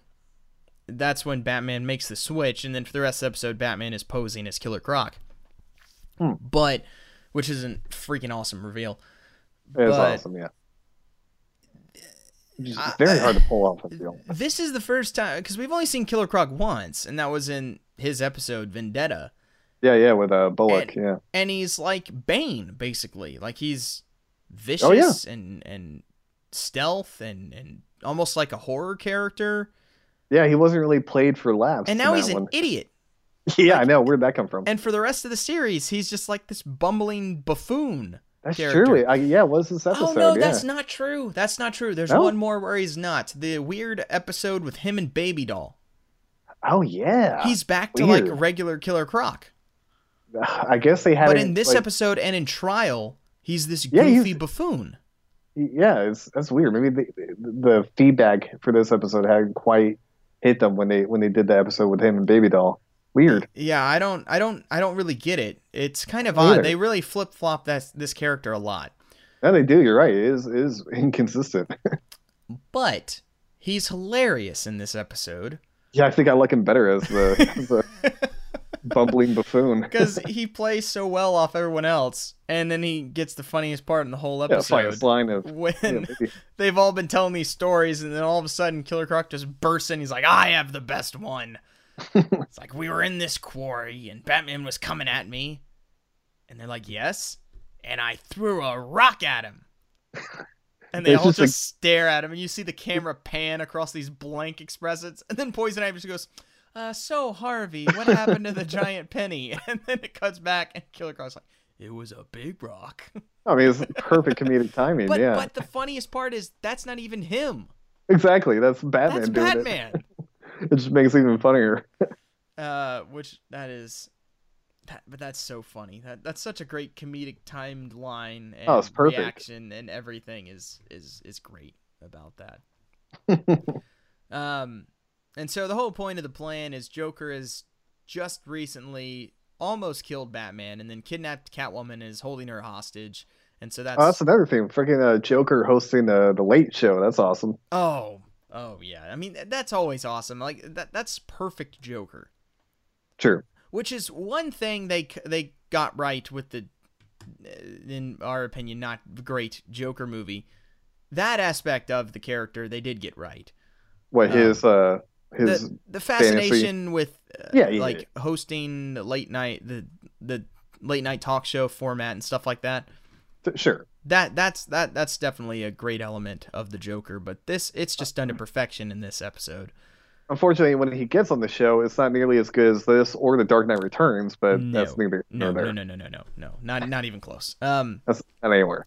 That's when Batman makes the switch, and then for the rest of the episode, Batman is posing as Killer Croc. Hmm. But, which is a freaking awesome reveal. It's but- awesome, yeah. It's very hard to pull off. I feel. This is the first time because we've only seen Killer Croc once, and that was in his episode Vendetta, Yeah, yeah, with uh, Bullock. And- yeah, and he's like Bane basically, like he's vicious Oh, yeah. and and stealth and and almost like a horror character. yeah. He wasn't really played for laughs. And now he's an <laughs> idiot. Yeah, I know. Where'd that come from? And for the rest of the series, he's just like this bumbling buffoon. That's character. true. I, yeah, was this episode? oh no, yeah. that's not true. That's not true. There's No? one more where he's not. The weird episode with him and Baby Doll. Oh yeah. He's back to like regular Killer Croc. <sighs> I guess they had. But it, in this like, episode and in trial, he's this Yeah, goofy buffoon. Yeah, it's that's weird. Maybe the, the feedback for this episode hadn't quite hit them when they when they did the episode with him and Baby Doll. Weird. Yeah, I don't, I don't, I don't really get it. It's kind of odd. either. They really flip flop that this character a lot, Yeah, they do. You're right. It is it is <laughs> inconsistent. but he's hilarious in this episode yeah, I think I like him better as the, <laughs> as the bumbling buffoon. <laughs> because he plays so well off everyone else, and then he gets the funniest part in the whole episode. Yeah, line of when yeah, they've all been telling these stories, and then all of a sudden Killer Croc just bursts in. He's like, "I have the best one." <laughs> it's like we were in this quarry, and Batman was coming at me, and they're like, "Yes," and I threw a rock at him. <laughs> And they all just just, like- stare at him, and you see the camera pan across these blank expressions, and then Poison Ivy just goes, uh, "So Harvey, what happened to the <laughs> giant penny?" And then it cuts back, and Killer Croc's like, "It was a big rock." I mean, it's perfect comedic timing. But yeah, but the funniest part is that's not even him. exactly. That's Batman That's Batman. It. Just makes it even funnier. uh, which that is, that, but that's so funny. That that's such a great comedic timed line and Oh, it's perfect. reaction and everything is is is great about that. <laughs> Um, and so the whole point of the plan is Joker has just recently almost killed Batman and then kidnapped Catwoman and is holding her hostage. And so that's Oh, that's another thing. Freaking uh, Joker hosting uh, the Late Show. That's awesome. oh oh yeah. I mean that's always awesome. Like that that's perfect Joker. True. which is one thing they they got right with the in our opinion not great Joker movie that aspect of the character they did get right What Um, his uh his the, the fascination with uh, Yeah, yeah, like hosting the late night the the late night talk show format and stuff like that sure. That that's that that's definitely a great element of the Joker but this it's just done to perfection in this episode Unfortunately, when he gets on the show, it's not nearly as good as this or The Dark Knight Returns. But No. that's neither no no no no no no no not not even close um That's not anywhere.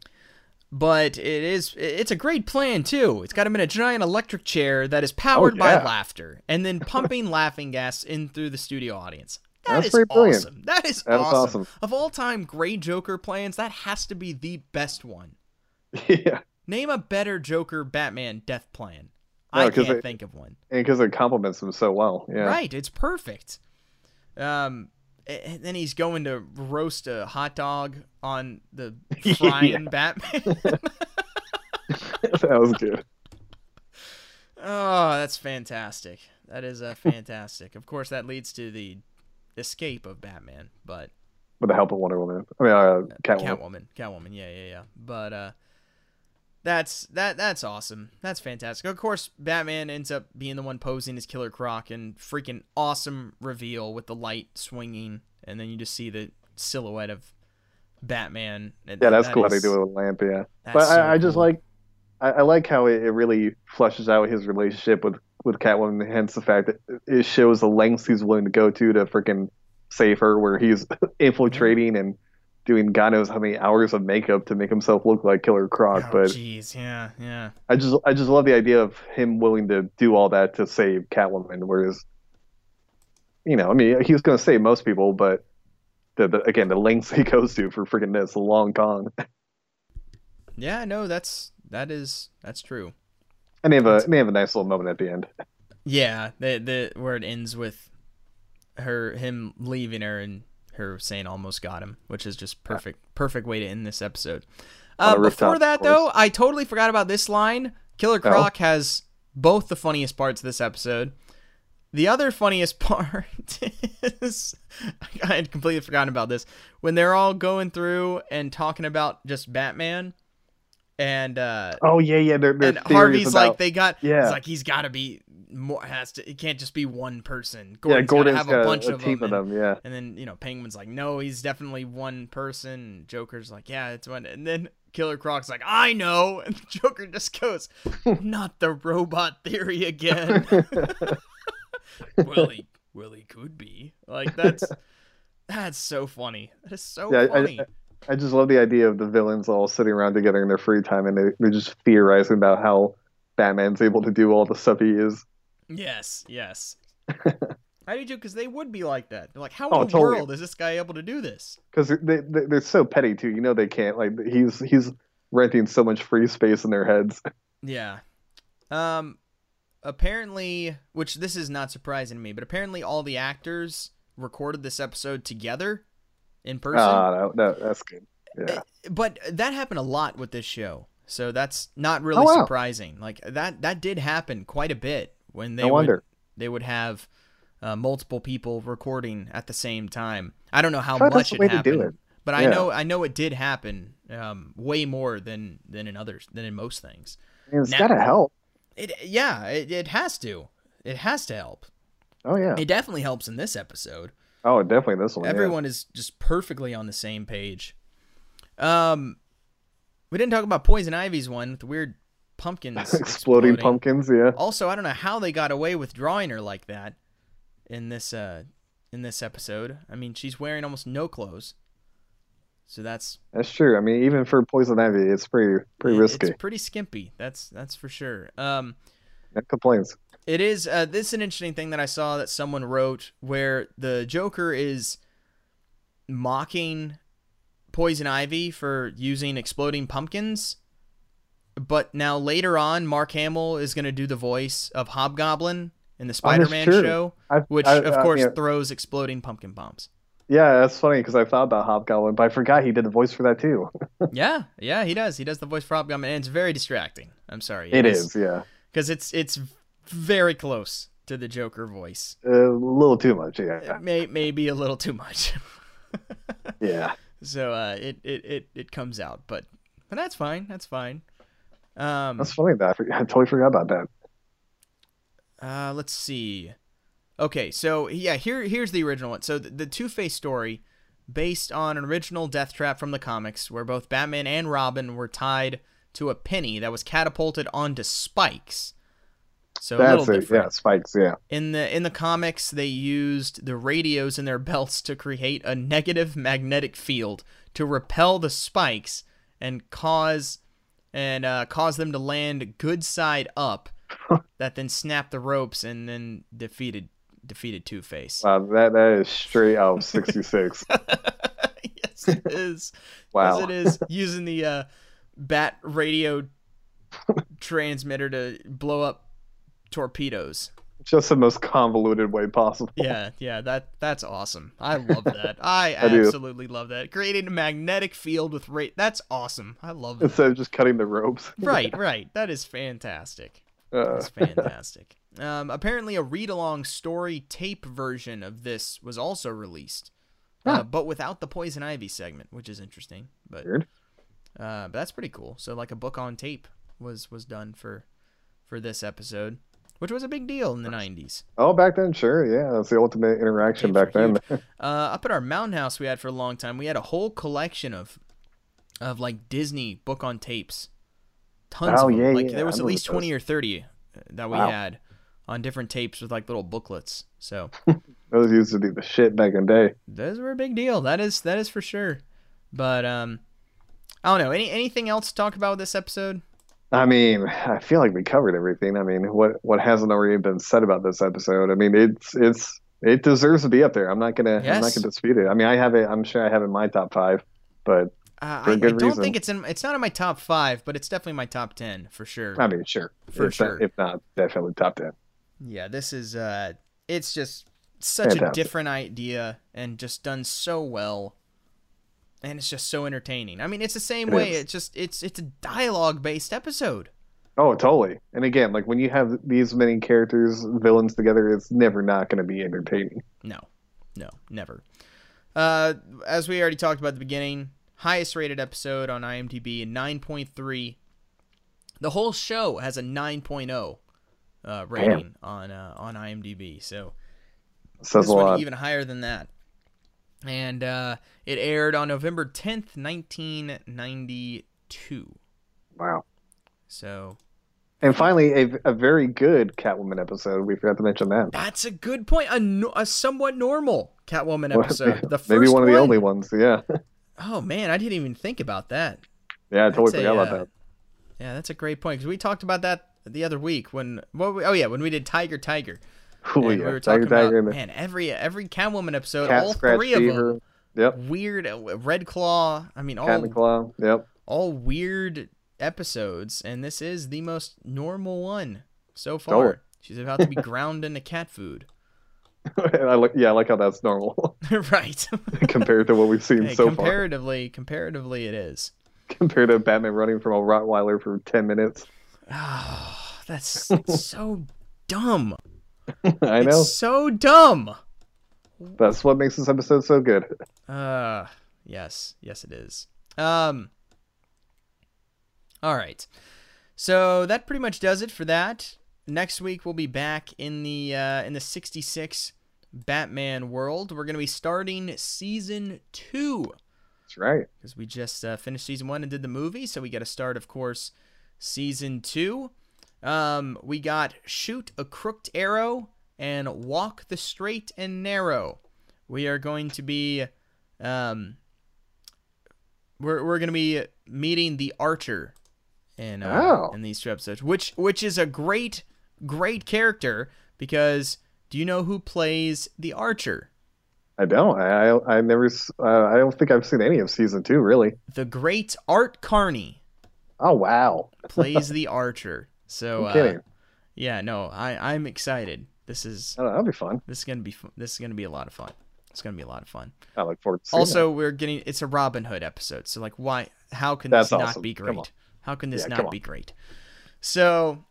but it is it's a great plan too. It's got him in a giant electric chair that is powered by Oh, yeah. laughter and then pumping <laughs> laughing gas in through the studio audience. That That's is pretty brilliant. awesome. That is That awesome. awesome. Of all time great Joker plans, that has to be the best one. <laughs> yeah, Name a better Joker Batman death plan. No, I can't it- think of one. and because it complements him so well. Yeah. Right, it's perfect. Um and then he's going to roast a hot dog on the <laughs> frying Batman. <laughs> that was good. Oh, that's fantastic. That is uh, fantastic. of course, that leads to the escape of Batman, but With the help of Wonder Woman. I mean, uh, Catwoman. Catwoman, Catwoman, yeah, yeah, yeah. But uh, that's that that's awesome. That's fantastic. Of course, Batman ends up being the one posing as Killer Croc, and freaking awesome reveal with the light swinging, and then you just see the silhouette of Batman. and Yeah, that's that cool how they do it with a lamp. Yeah, but so I, I just cool. like, I, I like how it, it really flushes out his relationship with with Catwoman. Hence the fact that it shows the lengths he's willing to go to to freaking save her, where he's <laughs> infiltrating and doing God knows how many hours of makeup to make himself look like Killer Croc. Oh, but jeez, yeah, yeah. I just I just love the idea of him willing to do all that to save Catwoman. Whereas, you know, I mean, he was going to save most people, but the, the again the lengths <laughs> he goes to for freaking this Long con. Yeah, no, that's that is that's true. And they have a they have a nice little moment at the end. Yeah, the the where it ends with her him leaving her and her saying almost got him, which is just perfect perfect way to end this episode. Uh, rooftop, before that though, I totally forgot about this line. Killer Croc has both the funniest parts of this episode. The other funniest <laughs> part is I had completely forgotten about this when they're all going through and talking about just Batman and uh Oh yeah, yeah. They're, they're and Harvey's like they got Yeah. It's like he's got to be more has to it can't just be one person. yeah, Gordon's, Gordon's got to got have a bunch a of team them. of and, them. Yeah, and then, you know, Penguin's like, "No, he's definitely one person." And Joker's like, "Yeah, it's one." And then Killer Croc's like, "I know." <laughs> And Joker just goes, <laughs> "Not the robot theory again." <laughs> well, he well he could be. Like that's that's so funny. That is so Yeah, I- funny. I just love the idea of the villains all sitting around together in their free time, and they, they're just theorizing about how Batman's able to do all the stuff he is. Yes, yes. <laughs> I do too, because they would be like that. They're like, how Oh, in the totally. world is this guy able to do this? because they, they they're so petty too. You know they can't like he's he's renting so much free space in their heads. <laughs> Yeah. Um, apparently, which this is not surprising to me, but apparently all the actors recorded this episode together in person. Ah, that, that, that's good. Yeah. but that happened a lot with this show. So that's not really Oh, wow. surprising. Like that that did happen quite a bit when they No would wonder. they would have uh, multiple people recording at the same time. I don't know how thought much it happened, it. but I know I know it did happen um, way more than than in others than in most things. It's Now- gotta help. It yeah, it, it has to. It has to help. Oh yeah. It definitely helps in this episode. Oh, definitely this one. yeah. Everyone is just perfectly on the same page. Um, we didn't talk about Poison Ivy's one with the weird pumpkins <laughs> exploding pumpkins. Yeah. Also, I don't know how they got away with drawing her like that in this uh in this episode. I mean, she's wearing almost no clothes, so that's That's true. I mean, even for poison ivy, it's pretty pretty it- risky. It's pretty skimpy. That's that's for sure. Um, No complaints. It is. Uh, this is an interesting thing that I saw that someone wrote where the Joker is mocking Poison Ivy for using exploding pumpkins, but now later on, Mark Hamill is going to do the voice of Hobgoblin in the Spider-Man show, I, which I- of I course mean, throws exploding pumpkin bombs. yeah, that's funny because I thought about Hobgoblin, but I forgot he did the voice for that too. <laughs> yeah, yeah, he does. He does the voice for Hobgoblin, and it's very distracting. I'm sorry, it is, yeah, because it's it's very close to the Joker voice. a little too much. Yeah, It may maybe a little too much. <laughs> yeah. So uh, it, it it it comes out, but but that's fine. That's fine. Um, That's funny. That I, for- <laughs> I totally forgot about that. uh, let's see. Okay, so yeah, here here's the original one. So the, the Two Face story, based on an original Death Trap from the comics, where both Batman and Robin were tied to a penny that was catapulted onto spikes. So a That's little it. different. Yeah, spikes. Yeah. In the in the comics, they used the radios in their belts to create a negative magnetic field to repel the spikes and cause and uh, cause them to land good side up. <laughs> that then snapped the ropes and then defeated defeated Two Face. Wow, that that is straight out of '66. <laughs> yes, it is. Wow. Yes, it is. Using the uh, bat radio transmitter to blow up torpedoes. Just the most convoluted way possible. Yeah, yeah, that that's awesome. I love that. <laughs> I I do. absolutely love that. Creating a magnetic field with rate. That's awesome. I love that. Instead of just cutting the ropes. <laughs> right, right. That is fantastic. Uh, That's fantastic. um, apparently, a read-along story tape version of this was also released, uh, but without the Poison Ivy segment, which is interesting. But uh, but that's pretty cool. So like a book on tape was was done for for this episode, which was a big deal in the '90s. Oh, back then, sure. Yeah, that's the ultimate interaction back then. <laughs> Uh, up at our mountain house we had for a long time, we had a whole collection of of like Disney book on tapes. Tons Oh, of them. yeah, like yeah, there was I at least remember twenty or thirty uh, that we Wow. had on different tapes with like little booklets. So <laughs> Those used to be the shit back in the day. those were a big deal. That is that is for sure. But um, I don't know. Any anything else to talk about with this episode? I mean, I feel like we covered everything. I mean, what what hasn't already been said about this episode? I mean, it's it's it deserves to be up there. I'm not gonna I'm not gonna dispute it. I mean, I have it. I'm sure I have it in my top five, but Uh, For I, I don't reason. think it's in. It's not in my top five, but it's definitely my top ten for sure. I mean, sure, For if not- sure. if not, definitely top ten. Yeah, this is uh it's just such a different idea and just done so well. And it's just so entertaining. I mean, it's the same It way. is. It's just it's it's a dialogue based episode. Oh, totally. And again, like when you have these many characters, villains together, it's never not going to be entertaining. No. No, never. Uh as we already talked about at the beginning, highest rated episode on IMDb a 9.3. The whole show has a 9.0 uh rating on uh on IMDb. So Says this a one lot. even higher than that. And uh, it aired on November 10th, 1992. Wow. So And finally, a, a very good Catwoman episode. We forgot to mention that. that's a good point. A, no- a somewhat normal Catwoman Well, episode. <laughs> The first Maybe one of the one? only ones. Yeah. <laughs> Oh, man, I didn't even think about that. yeah, I totally That's a, forgot about uh, that. Yeah, that's a great point because we talked about that the other week when what we, oh yeah when we did Tiger Tiger And yeah. we were talking about man every every Catwoman episode Cat all three of Fever. them Yep. weird uh, Red Claw I mean all the Claw. Yep. all weird episodes, and this is the most normal one so far. Totally. <laughs> She's about to be <laughs> ground into cat food. I like, yeah, I like how that's normal <laughs> right. compared to what we've seen Hey, so far. comparatively, comparatively, it is. Compared to Batman running from a Rottweiler for ten minutes. Oh, <sighs> that's so dumb. <laughs> I know. It's so dumb. That's what makes this episode so good. Uh, yes, yes, it is. Um. All right, so that pretty much does it for that. Next week we'll be back in the uh, in the '66 Batman world. We're gonna be starting season two That's right. because we just uh, finished season one and did the movie, so we got to start, of course, season two. Um, we got shoot a crooked arrow and walk the straight and narrow. We are going to be, um, we're we're going to be meeting the archer in uh, Oh. in these two episodes, which which is a great great character because do you know who plays the archer? I don't. I I, I never. Uh, I don't think I've seen any of season two. Really. The great Art Carney. Oh wow. plays <laughs> the archer. So uh, yeah, no, I I'm excited. This is Oh, that'll be fun. this is gonna be fu- this is gonna be a lot of fun. It's gonna be a lot of fun. I look forward to seeing Also, we're getting it's a Robin Hood episode, so like, why? How can That's this not be great? How can this Yeah, not be great? So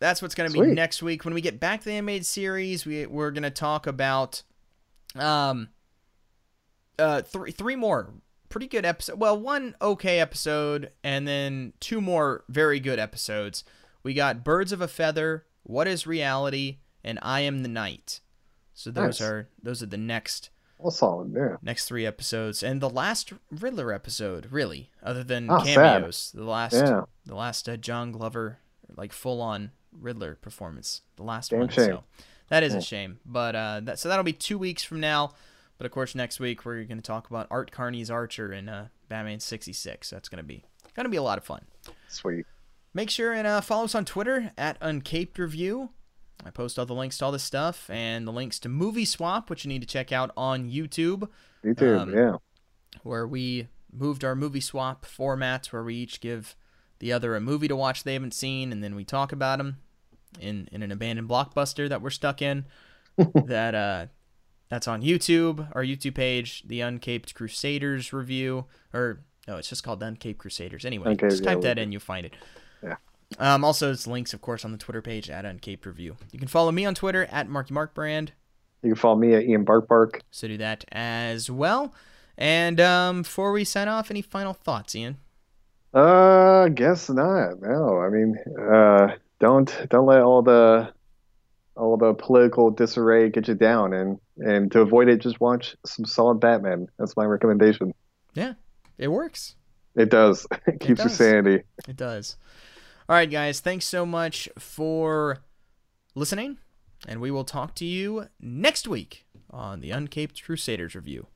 that's what's gonna be next week when we get back to the animated series. We we're gonna talk about um uh three three more pretty good episode. Well, one okay episode, and then two more very good episodes. We got Birds of a Feather, What Is Reality, and I Am the Night. So those Nice. are those are the next. All solid. Yeah. next three episodes, and the last Riddler episode, really, other than Oh, sad. cameos. The last Yeah. the last uh, John Glover like full on Riddler performance. The last Damn one. shame. So that is a shame. But uh, that so that'll be two weeks from now. But of course, next week we're going to talk about Art Carney's Archer in uh, Batman '66. That's going to be going to be a lot of fun. Sweet. Make sure and uh, follow us on Twitter at Uncaped Review. I post all the links to all this stuff and the links to Movie Swap, which you need to check out on YouTube You too. Um, yeah. where we moved our movie swap formats where we each give the other a movie to watch they haven't seen and then we talk about them in, in an abandoned blockbuster that we're stuck in <laughs> that uh that's on youtube our youtube page the uncaped crusaders review or no it's just called the uncaped crusaders anyway just yeah, type that we- in you'll find it Yeah. Um, also, it's links, of course, on the Twitter page at Uncaped Review. You can follow me on Twitter at Marky Mark Brand. You can follow me at Ian Bark Bark. So do that as well. And um, before we sign off, any final thoughts, Ian? Uh, guess not. No, I mean, uh, don't don't let all the all the political disarray get you down, and and to avoid it, just watch some solid Batman. That's my recommendation. Yeah, it works. It does. <laughs> It keeps your does. sanity. It does. All right, guys. Thanks so much for listening. And we will talk to you next week on the Uncaped Crusaders review.